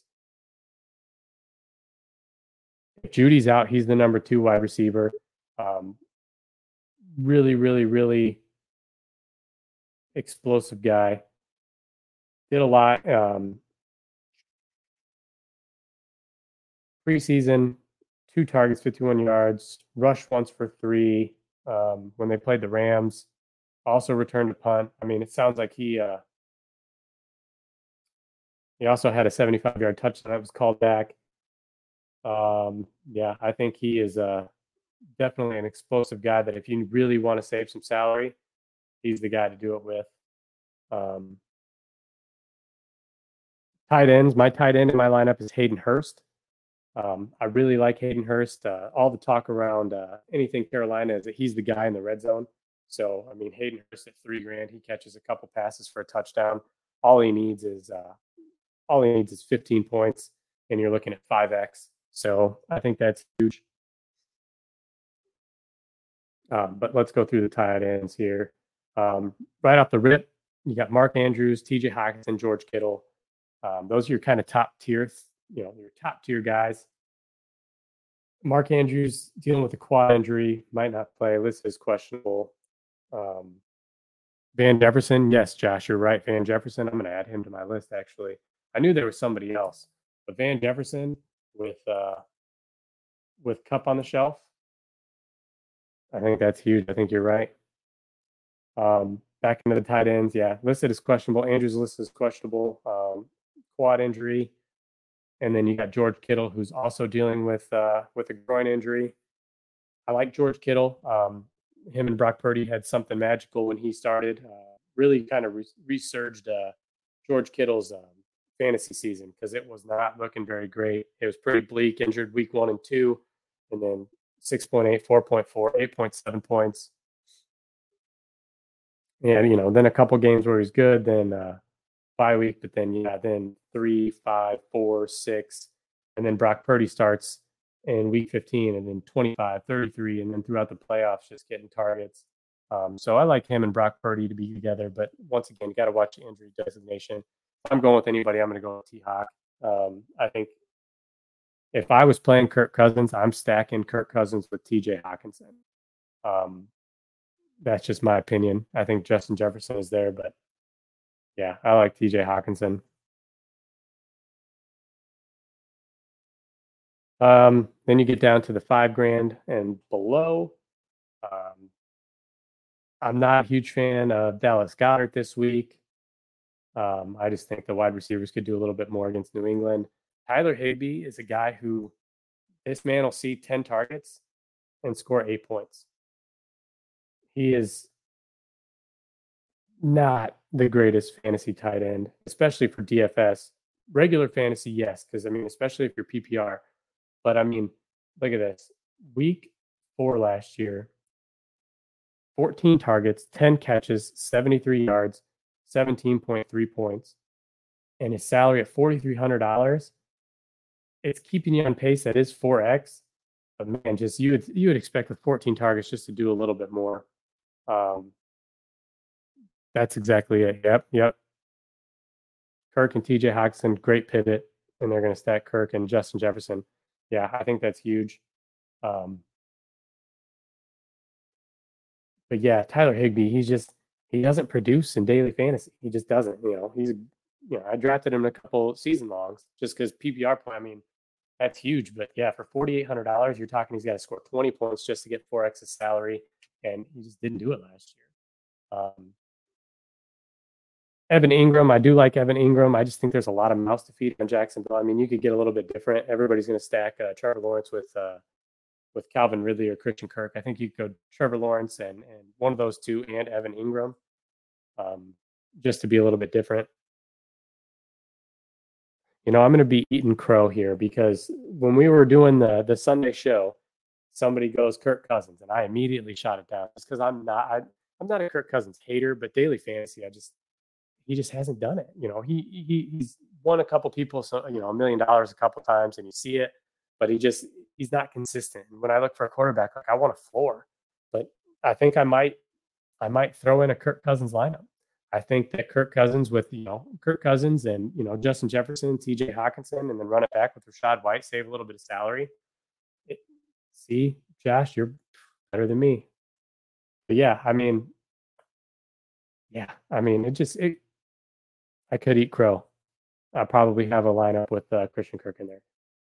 If Jeudy's out, he's the number two wide receiver. Um, really, really, really explosive guy. Did a lot. Um, preseason, two targets, 51 yards, rushed once for three. Um, when they played the Rams, also returned a punt. I mean, it sounds like he uh, he also had a 75 yard touchdown that was called back. Um, yeah, I think he is uh, definitely an explosive guy that if you really want to save some salary, he's the guy to do it with. Um, tight ends, my tight end in my lineup is Hayden Hurst. Um, I really like Hayden Hurst. Uh, all the talk around uh, anything Carolina is that he's the guy in the red zone. So, I mean, Hayden Hurst at three grand, he catches a couple passes for a touchdown. All he needs is uh, all he needs is 15 points, and you're looking at 5x. So I think that's huge. Um, but let's go through the tight ends here. Um, right off the rip, you got Mark Andrews, TJ Hockenson, George Kittle. Um, those are your kind of top tier, you know, your top tier guys. Mark Andrews dealing with a quad injury, might not play. List is questionable. Um, Van Jefferson, yes, Josh, you're right. Van Jefferson, I'm going to add him to my list. Actually, I knew there was somebody else, but Van Jefferson with uh, with Kupp on the shelf, I think that's huge. I think you're right. Um, back into the tight ends, yeah, listed as questionable. Andrews listed as questionable, um, quad injury, and then you got George Kittle, who's also dealing with uh, with a groin injury. I like George Kittle. Um, him and Brock Purdy had something magical when he started. Uh, really kind of re- resurged uh, George Kittle's um, fantasy season because it was not looking very great. It was pretty bleak, injured week one and two, and then 6.8, 4.4, 8.7 points. and you know, then a couple games where he's good, then uh, bye week, but then yeah, then three, five, four, six, and then Brock Purdy starts in week 15 and then 25, 33, and then throughout the playoffs, just getting targets. Um, so I like him and Brock Purdy to be together. But once again, you got to watch injury designation. If I'm going with anybody, I'm going to go with T Hawk. Um, I think if I was playing Kirk Cousins, I'm stacking Kirk Cousins with TJ Hockenson. Um, that's just my opinion. I think Justin Jefferson is there, but yeah, I like TJ Hockenson. Um, then you get down to the five grand and below. Um, I'm not a huge fan of Dallas Goedert this week. Um, I just think the wide receivers could do a little bit more against New England. Tyler Higbee is a guy who this man will see 10 targets and score eight points. He is not the greatest fantasy tight end, especially for DFS. Regular fantasy, yes, because I mean, especially if you're PPR. But I mean, look at this. Week four last year, 14 targets, 10 catches, 73 yards, 17.3 points, and his salary at $4,300. It's keeping you on pace. That is 4x. But man, just you would you would expect with 14 targets just to do a little bit more. Um, that's exactly it. Yep, yep. Kirk and TJ Hockenson, great pivot, and they're going to stack Kirk and Justin Jefferson. Yeah, I think that's huge. Um, but yeah, Tyler Higbee, he's just he doesn't produce in daily fantasy. He just doesn't. You know, he's you know I drafted him a couple season longs just because PPR point. I mean, that's huge. But yeah, for forty eight hundred dollars, you're talking he's got to score twenty points just to get four x salary, and he just didn't do it last year. Um, Evan Engram, I do like Evan Engram. I just think there's a lot of mouths to feed on Jacksonville. I mean, you could get a little bit different. Everybody's going to stack uh, Trevor Lawrence with uh, with Calvin Ridley or Christian Kirk. I think you could go Trevor Lawrence and and one of those two and Evan Engram, um, just to be a little bit different. You know, I'm going to be eating crow here because when we were doing the the Sunday show, somebody goes Kirk Cousins, and I immediately shot it down just because I'm not I, I'm not a Kirk Cousins hater, but daily fantasy, I just he just hasn't done it. You know, he he he's won a couple people, so you know, a million dollars a couple times, and you see it, but he just he's not consistent. And when I look for a quarterback, like I want a floor, but I think I might I might throw in a Kirk Cousins lineup. I think that Kirk Cousins with you know Kirk Cousins and you know Justin Jefferson, T.J. Hockenson, and then run it back with Rachaad White, save a little bit of salary. It, see, Josh, you're better than me. But yeah, I mean, yeah, I mean, it just it I could eat crow. I probably have a lineup with uh, Christian Kirk in there.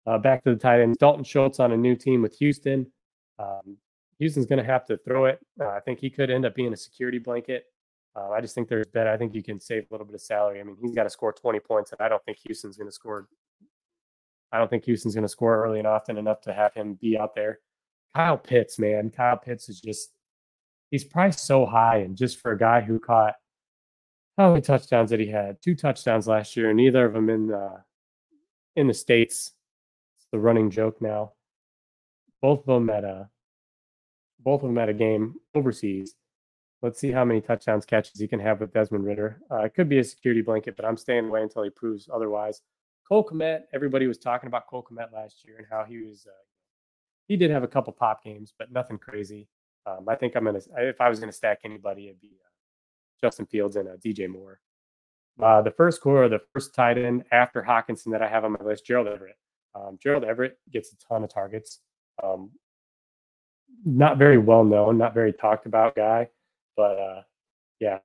Uh, back to the tight ends. Dalton Schultz on a new team with Houston. Um, Houston's going to have to throw it. Uh, I think he could end up being a security blanket. Uh, I just think there's better. I think you can save a little bit of salary. I mean, he's got to score 20 points, and I don't think Houston's going to score. I don't think Houston's going to score early and often enough to have him be out there. Kyle Pitts, man, Kyle Pitts is just he's priced so high, and just for a guy who caught how many touchdowns did he had? Two touchdowns last year, neither of them in the in the states. It's the running joke now. Both of them at a both of them at a game overseas. Let's see how many touchdowns catches he can have with Desmond Ridder. Uh, it could be a security blanket, but I'm staying away until he proves otherwise. Cole Kmet, everybody was talking about Cole Kmet last year and how he was. Uh, he did have a couple pop games, but nothing crazy. Um, I think I'm gonna. If I was gonna stack anybody, it'd be uh, Justin Fields and uh, DJ Moore. Uh, the first core, the first tight end after Hockenson that I have on my list, Gerald Everett. Um, Gerald Everett gets a ton of targets. Um, not very well known, not very talked about guy, but uh, yeah,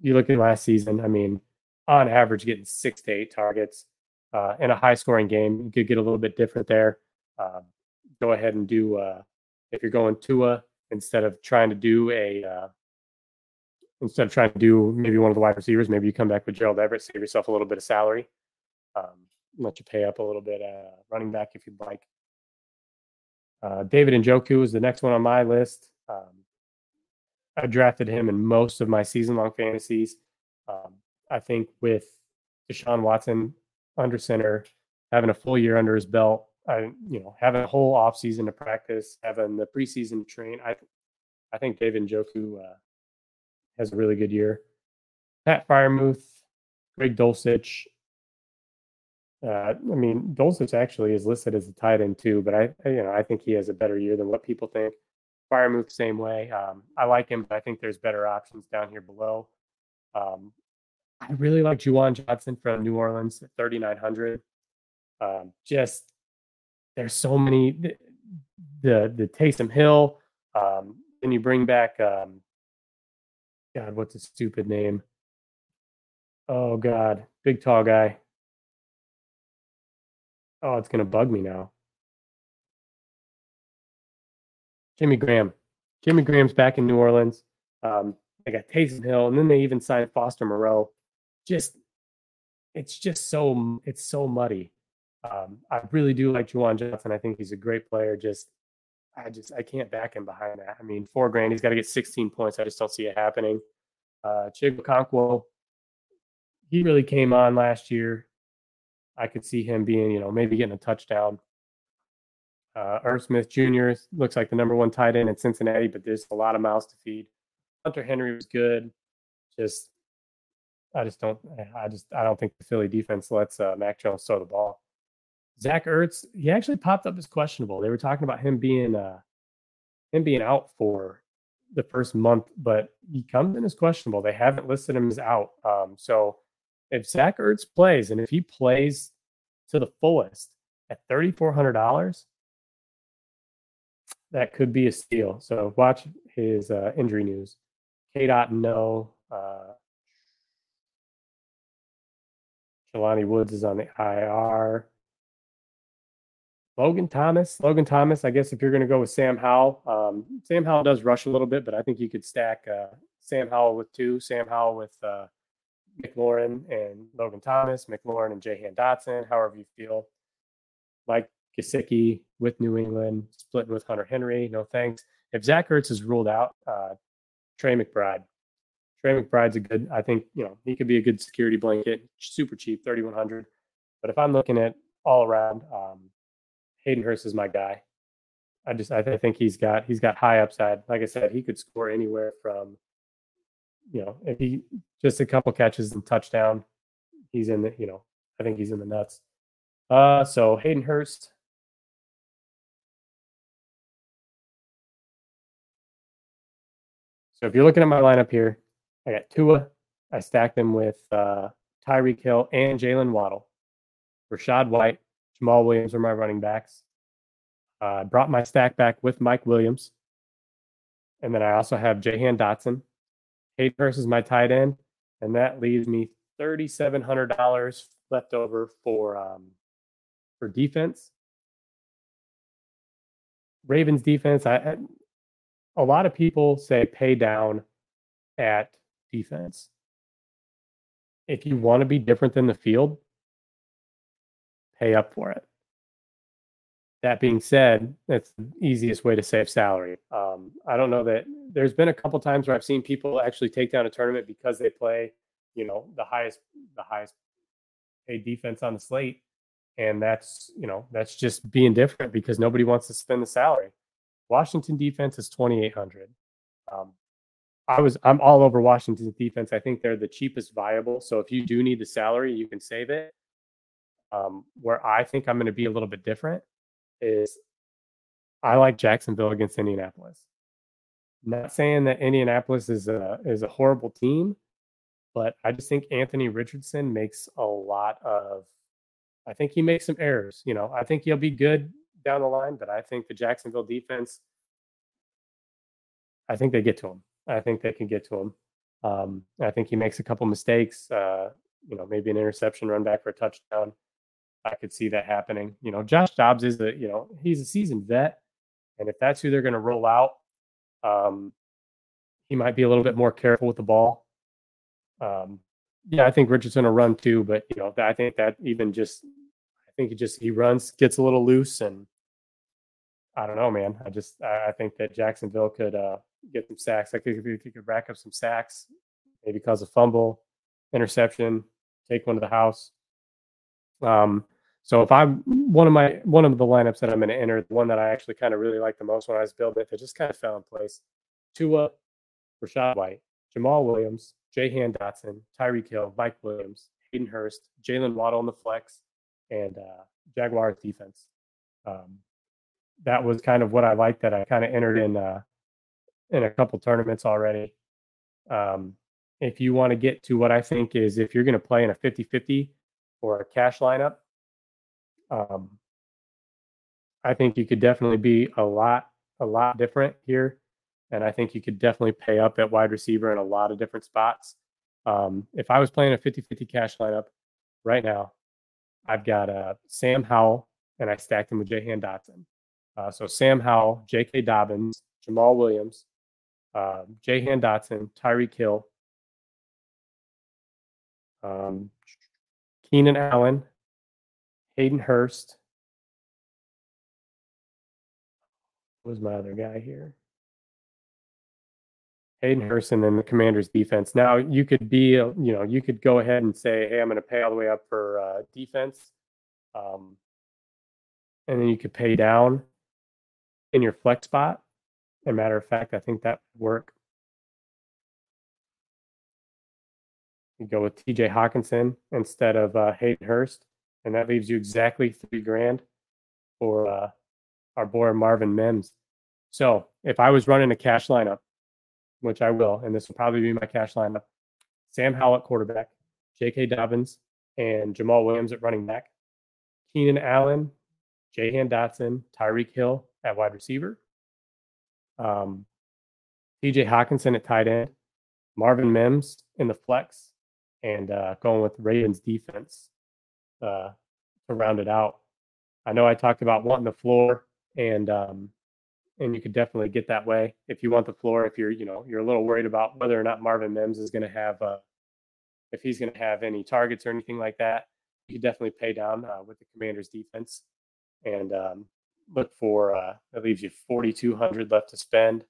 you look at last season. I mean, on average, getting six to eight targets uh, in a high scoring game. You could get a little bit different there. Uh, go ahead and do uh, if you're going Tua instead of trying to do a uh, instead of trying to do maybe one of the wide receivers, maybe you come back with Gerald Everett, save yourself a little bit of salary, um, let you pay up a little bit uh, running back if you'd like. Uh, David Njoku is the next one on my list. Um, I drafted him in most of my season-long fantasies. Um, I think with Deshaun Watson under center, having a full year under his belt, I you know having a whole offseason to practice, having the preseason train, I I think David Njoku uh, has a really good year. Pat Freiermuth, Greg Dulcich. Uh, I mean, Dulcich actually is listed as a tight end too, but I, you know, I think he has a better year than what people think. Freiermuth, same way. Um, I like him, but I think there's better options down here below. Um, I really like Juwan Johnson from New Orleans at 3,900. Um, just there's so many the the, the Taysom Hill. Um, then you bring back um, God, what's a stupid name? Oh God, big tall guy. Oh, it's gonna bug me now. Jimmy Graham. Jimmy Graham's back in New Orleans. Um, they got Taysom Hill, and then they even signed Foster Moreau. Just, it's just so it's so muddy. Um, I really do like Juwan Johnson. I think he's a great player. Just, I just I can't back him behind that. I mean, four grand, he's got to get 16 points. I just don't see it happening. Uh, Chig he really came on last year. I could see him being, you know, maybe getting a touchdown. Uh, Irv Smith Jr. looks like the number one tight end in Cincinnati, but there's a lot of mouths to feed. Hunter Henry was good. Just, I just don't, I just, I don't think the Philly defense lets uh, Mac Jones throw the ball. Zach Ertz, he actually popped up as questionable. They were talking about him being, uh, him being out for the first month, but he comes in as questionable. They haven't listed him as out. Um, so if Zach Ertz plays and if he plays to the fullest at thirty four hundred dollars, that could be a steal. So watch his uh, injury news. K. Dot no. Uh, Jelani Woods is on the IR. Logan Thomas. Logan Thomas, I guess if you're going to go with Sam Howell, um, Sam Howell does rush a little bit, but I think you could stack uh, Sam Howell with two, Sam Howell with uh, McLaurin and Logan Thomas, McLaurin and Jahan Dotson, however you feel. Mike Gesicki with New England, splitting with Hunter Henry. No thanks. If Zach Ertz is ruled out, uh, Trey McBride. Trey McBride's a good, I think, you know, he could be a good security blanket, super cheap, 3100 But if I'm looking at all around, um, Hayden Hurst is my guy. I just I think he's got he's got high upside. Like I said, he could score anywhere from you know, if he just a couple catches and touchdown, he's in the, you know, I think he's in the nuts. Uh so Hayden Hurst. So if you're looking at my lineup here, I got Tua. I stacked them with uh Tyreek Hill and Jaylen Waddle. Rachaad White, Jamaal Williams are my running backs. Uh, I uh, brought my stack back with Mike Williams. And then I also have Jahan Dotson. Hurst is my tight end. And that leaves me $3,700 left over for um, for defense. Ravens defense, I, a lot of people say pay down at defense. If you want to be different than the field, pay up for it. That being said, that's the easiest way to save salary. Um, I don't know that there's been a couple times where I've seen people actually take down a tournament because they play, you know, the highest the highest paid defense on the slate, and that's you know that's just being different because nobody wants to spend the salary. Washington defense is twenty eight hundred. Um, I was I'm all over Washington's defense. I think they're the cheapest viable. So if you do need the salary, you can save it. Um, where I think I'm going to be a little bit different is I like Jacksonville against Indianapolis. Not saying that Indianapolis is a is a horrible team, but I just think Anthony Richardson makes a lot of I think he makes some errors. You know, I think he'll be good down the line, but I think the Jacksonville defense I think they get to him. I think they can get to him. Um, I think he makes a couple mistakes. Uh, you know, maybe an interception, run back for a touchdown. I could see that happening. You know, Josh Dobbs is a you know he's a seasoned vet, and if that's who they're going to roll out, um, he might be a little bit more careful with the ball. Um, yeah, I think Richardson will run too, but you know, I think that even just, I think he just he runs, gets a little loose, and I don't know, man. I just I think that Jacksonville could uh, get some sacks. I think if he could rack up some sacks, maybe cause a fumble, interception, take one to the house. Um, so if I'm one of my one of the lineups that I'm going to enter, the one that I actually kind of really like the most when I was building it, that just kind of fell in place. Tua, Rachaad White, Jamaal Williams, Jahan Dotson, Tyreek Hill, Mike Williams, Hayden Hurst, Jaylen Waddle on the flex, and uh, Jaguars defense. Um, that was kind of what I liked that I kind of entered in uh, in a couple tournaments already. Um, if you want to get to what I think is if you're going to play in a 50 50 or a cash lineup, um, I think you could definitely be a lot, a lot different here. And I think you could definitely pay up at wide receiver in a lot of different spots. Um, if I was playing a 50 50 cash lineup right now, I've got uh, Sam Howell and I stacked him with Jahan Dotson. Uh, so Sam Howell, J.K. Dobbins, Jamaal Williams, uh, Jahan Dotson, Tyreek Hill, um, Keenan Allen, Hayden Hurst. Was my other guy here? Hayden Hurst and then the Commanders defense. Now you could be, uh, you know, you could go ahead and say, hey, I'm going to pay all the way up for uh, defense, um, and then you could pay down in your flex spot. As a matter of fact, I think that would work. You go with TJ Hockenson instead of uh, Hayden Hurst, and that leaves you exactly three grand for uh, our boy Marvin Mims. So if I was running a cash lineup, which I will, and this will probably be my cash lineup, Sam Howell at quarterback, J.K. Dobbins, and Jamaal Williams at running back, Keenan Allen, Jahan Dotson, Tyreek Hill at wide receiver, um, TJ Hockenson at tight end, Marvin Mims in the flex, and uh, going with Ravens defense uh, to round it out. I know I talked about wanting the floor, and um, and you could definitely get that way if you want the floor. If you're you know you're a little worried about whether or not Marvin Mims is going to have uh, if he's going to have any targets or anything like that, you could definitely pay down uh, with the Commanders defense and um, look for uh, that leaves you 4,200 left to spend.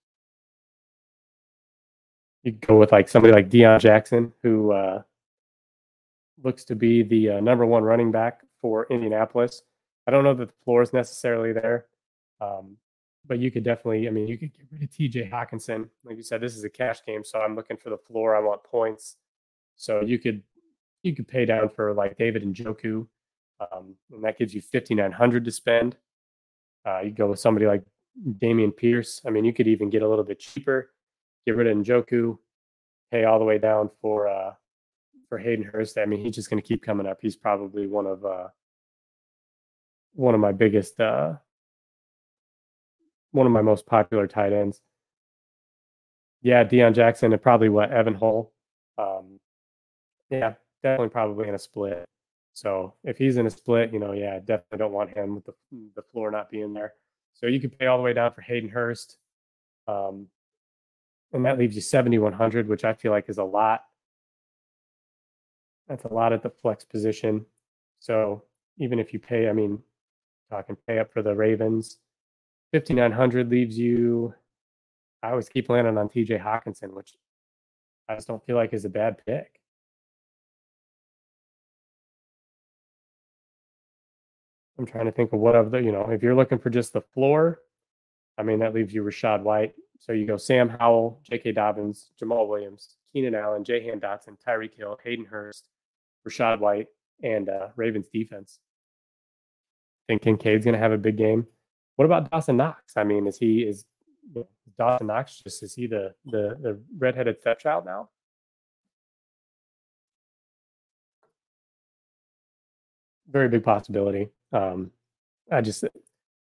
You go with like somebody like Deon Jackson, who uh, looks to be the uh, number one running back for Indianapolis. I don't know that the floor is necessarily there, um, but you could definitely. I mean, you could get rid of T.J. Hockenson. Like you said, this is a cash game, so I'm looking for the floor. I want points, so you could you could pay down for like David Njoku, um, and that gives you 5,900 to spend. Uh, you go with somebody like Dameon Pierce. I mean, you could even get a little bit cheaper, get rid of Njoku, pay all the way down for uh, for Hayden Hurst. I mean, he's just going to keep coming up. He's probably one of uh, one of my biggest, uh, one of my most popular tight ends. Yeah, Deon Jackson and probably what Evan Hull. Um, yeah, definitely probably in a split. So if he's in a split, you know, yeah, definitely don't want him with the the floor not being there. So you could pay all the way down for Hayden Hurst, um, and that leaves you seventy one hundred, which I feel like is a lot. That's a lot at the flex position. So even if you pay, I mean, talking pay up for the Ravens, fifty nine hundred leaves you. I always keep landing on T.J. Hockenson, which I just don't feel like is a bad pick. I'm trying to think of what of the, you know, if you're looking for just the floor, I mean, that leaves you Rachaad White. So you go Sam Howell, J.K. Dobbins, Jamaal Williams, Keenan Allen, Jahan Dotson, Tyreek Hill, Hayden Hurst, Rachaad White, and uh, Ravens defense. I think Kincaid's going to have a big game. What about Dawson Knox? I mean, is he is Dawson Knox just is he the the the redheaded stepchild now? Very big possibility. Um, I just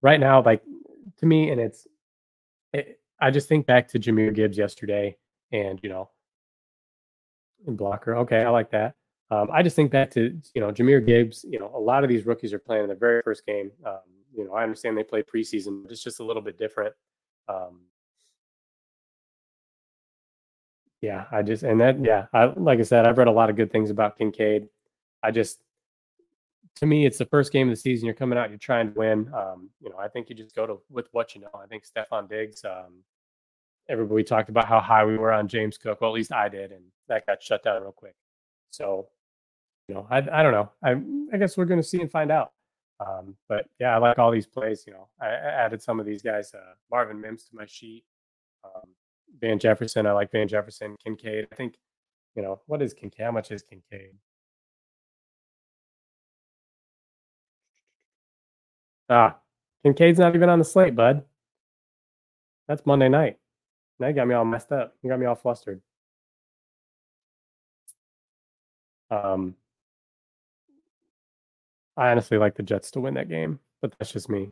right now, like to me, and it's, it, I just think back to Jahmyr Gibbs yesterday, and you know, and blocker. Okay, I like that. Um, I just think back to you know Jahmyr Gibbs. You know, a lot of these rookies are playing in the very first game. Um, you know, I understand they play preseason, but it's just a little bit different. Um, yeah, I just and that yeah, I like I said, I've read a lot of good things about Kincaid. I just to me, it's the first game of the season. You're coming out, you're trying to win. Um, you know, I think you just go to with what you know. I think Stefon Diggs. Um, everybody talked about how high we were on James Cook. Well, at least I did, and that got shut down real quick. So, you know, I I don't know. I I guess we're going to see and find out. Um, but yeah, I like all these plays. You know, I, I added some of these guys. Uh, Marvin Mims to my sheet. Um, Van Jefferson. I like Van Jefferson. Kincaid. I think, you know, what is Kincaid? How much is Kincaid? Ah, Kincaid's not even on the slate, bud. That's Monday night. You got me all messed up. You got me all flustered. Um, I honestly like the Jets to win that game, but that's just me.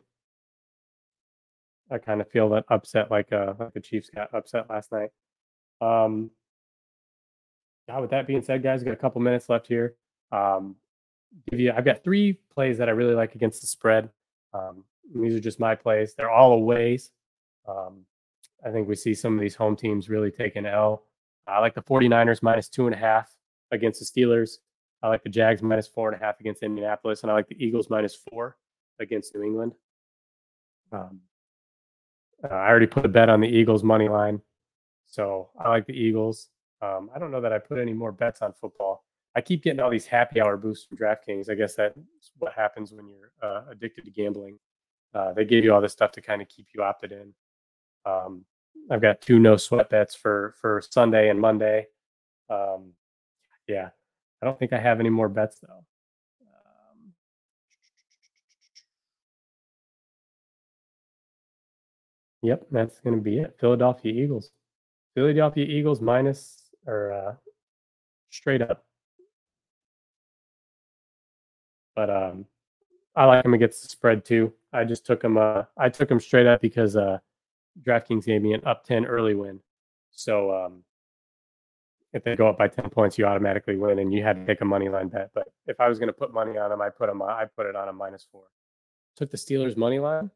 I kind of feel that upset like uh like the Chiefs got upset last night. Um, with that being said, guys, we got a couple minutes left here. Um, give you, I've got three plays that I really like against the spread. Um, these are just my plays. They're all aways. Um, I think we see some of these home teams really taking L. I like the 49ers minus two and a half against the Steelers. I like the Jags minus four and a half against Indianapolis, and I like the Eagles minus four against New England. Um, uh, I already put a bet on the Eagles money line, so I like the Eagles. Um, I don't know that I put any more bets on football. I keep getting all these happy hour boosts from DraftKings. I guess that's what happens when you're uh, addicted to gambling. Uh, they give you all this stuff to kind of keep you opted in. Um, I've got two no sweat bets for for Sunday and Monday. Um, yeah, I don't think I have any more bets though. Um, yep, that's going to be it. Philadelphia Eagles. Philadelphia Eagles minus or uh, straight up. But um, I like them against the spread too. I just took them. Uh, I took them straight up because uh, DraftKings gave me an up ten early win. So um, if they go up by 10 points, you automatically win and you had to take a money line bet. But if I was going to put money on them, I put them, I put it on a minus four. Took the Steelers money line.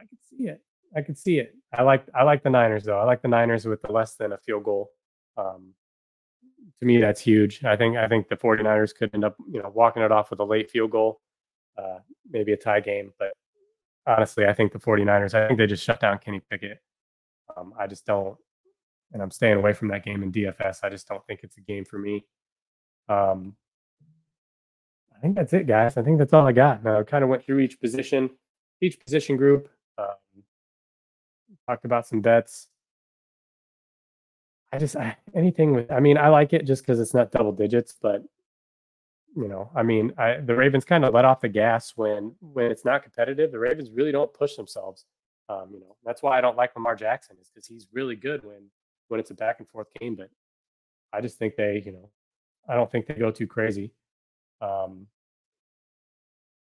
I could see it. I could see it. I like, I like the Niners though. I like the Niners with the less than a field goal. Um, to me, that's huge. I think, I think the 49ers could end up, you know, walking it off with a late field goal, uh, maybe a tie game. But honestly, I think the 49ers, I think they just shut down Kenny Pickett. Um, I just don't, and I'm staying away from that game in DFS. I just don't think it's a game for me. Um, I think that's it, guys. I think that's all I got. Now, I kind of went through each position, each position group. Um, talked about some bets. I just I, anything with. I mean, I like it just because it's not double digits, but you know, I mean, I, the Ravens kind of let off the gas when when it's not competitive. The Ravens really don't push themselves. Um, you know, that's why I don't like Lamar Jackson is because he's really good when when it's a back and forth game. But I just think they, you know, I don't think they go too crazy. Um,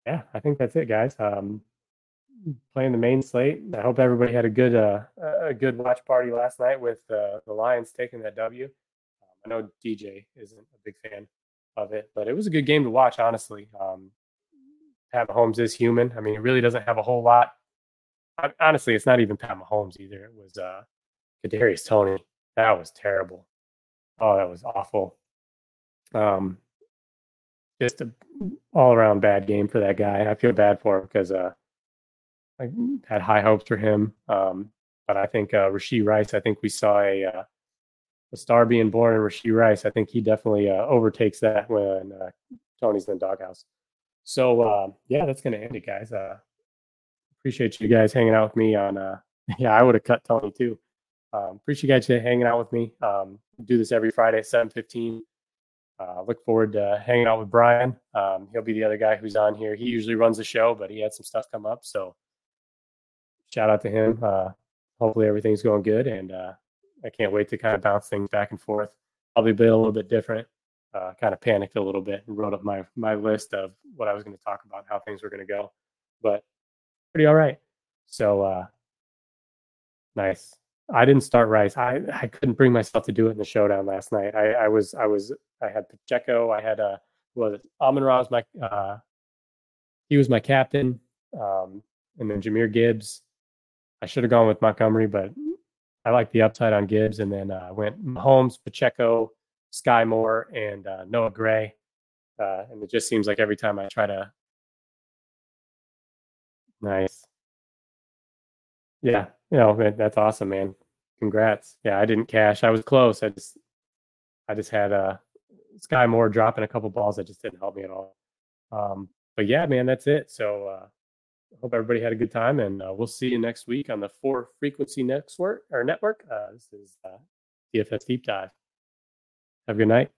yeah, I think that's it, guys. Um, playing the main slate. I hope everybody had a good uh, a good watch party last night with uh, the Lions taking that W. Um, I know DJ isn't a big fan of it, but it was a good game to watch. Honestly, um, Pat Mahomes is human. I mean, he really doesn't have a whole lot. Honestly, it's not even Pat Mahomes either. It was uh, Kadarius Toney. That was terrible. Oh, that was awful. Um, just a all around bad game for that guy. I feel bad for him because uh, I had high hopes for him. Um, but I think uh, Rashee Rice. I think we saw a uh, a star being born in Rashee Rice. I think he definitely uh, overtakes that when uh, Toney's in the doghouse. So uh, yeah, that's gonna end it, guys. Uh, appreciate you guys hanging out with me on. Uh, yeah, I would have cut Toney too. Um, appreciate you guys hanging out with me. Um, do this every Friday at 7:15. Uh, look forward to hanging out with Brian. Um, he'll be the other guy who's on here. He usually runs the show, but he had some stuff come up, so shout out to him. Uh, hopefully everything's going good, and uh, I can't wait to kind of bounce things back and forth. Probably be a little bit different. Uh, kind of panicked a little bit and wrote up my my list of what I was going to talk about, how things were going to go, but pretty all right. So uh, nice. I didn't start Rice. I, I couldn't bring myself to do it in the showdown last night. I, I was I was I had Pacheco. I had uh was it Amon Ra was my uh he was my captain. Um and then Jahmyr Gibbs. I should have gone with Montgomery, but I like the upside on Gibbs. And then uh went Mahomes, Pacheco, Sky Moore, and uh, Noah Gray. Uh, and it just seems like every time I try to nice. Yeah, you know, that's awesome, man. Congrats. Yeah, I didn't cash. I was close. I just I just had uh Sky Moore dropping a couple balls that just didn't help me at all. Um, but yeah, man, that's it. So uh hope everybody had a good time, and uh, we'll see you next week on the Four Frequency Network or Network. Uh, this is uh, DFS Deep Dive. Have a good night.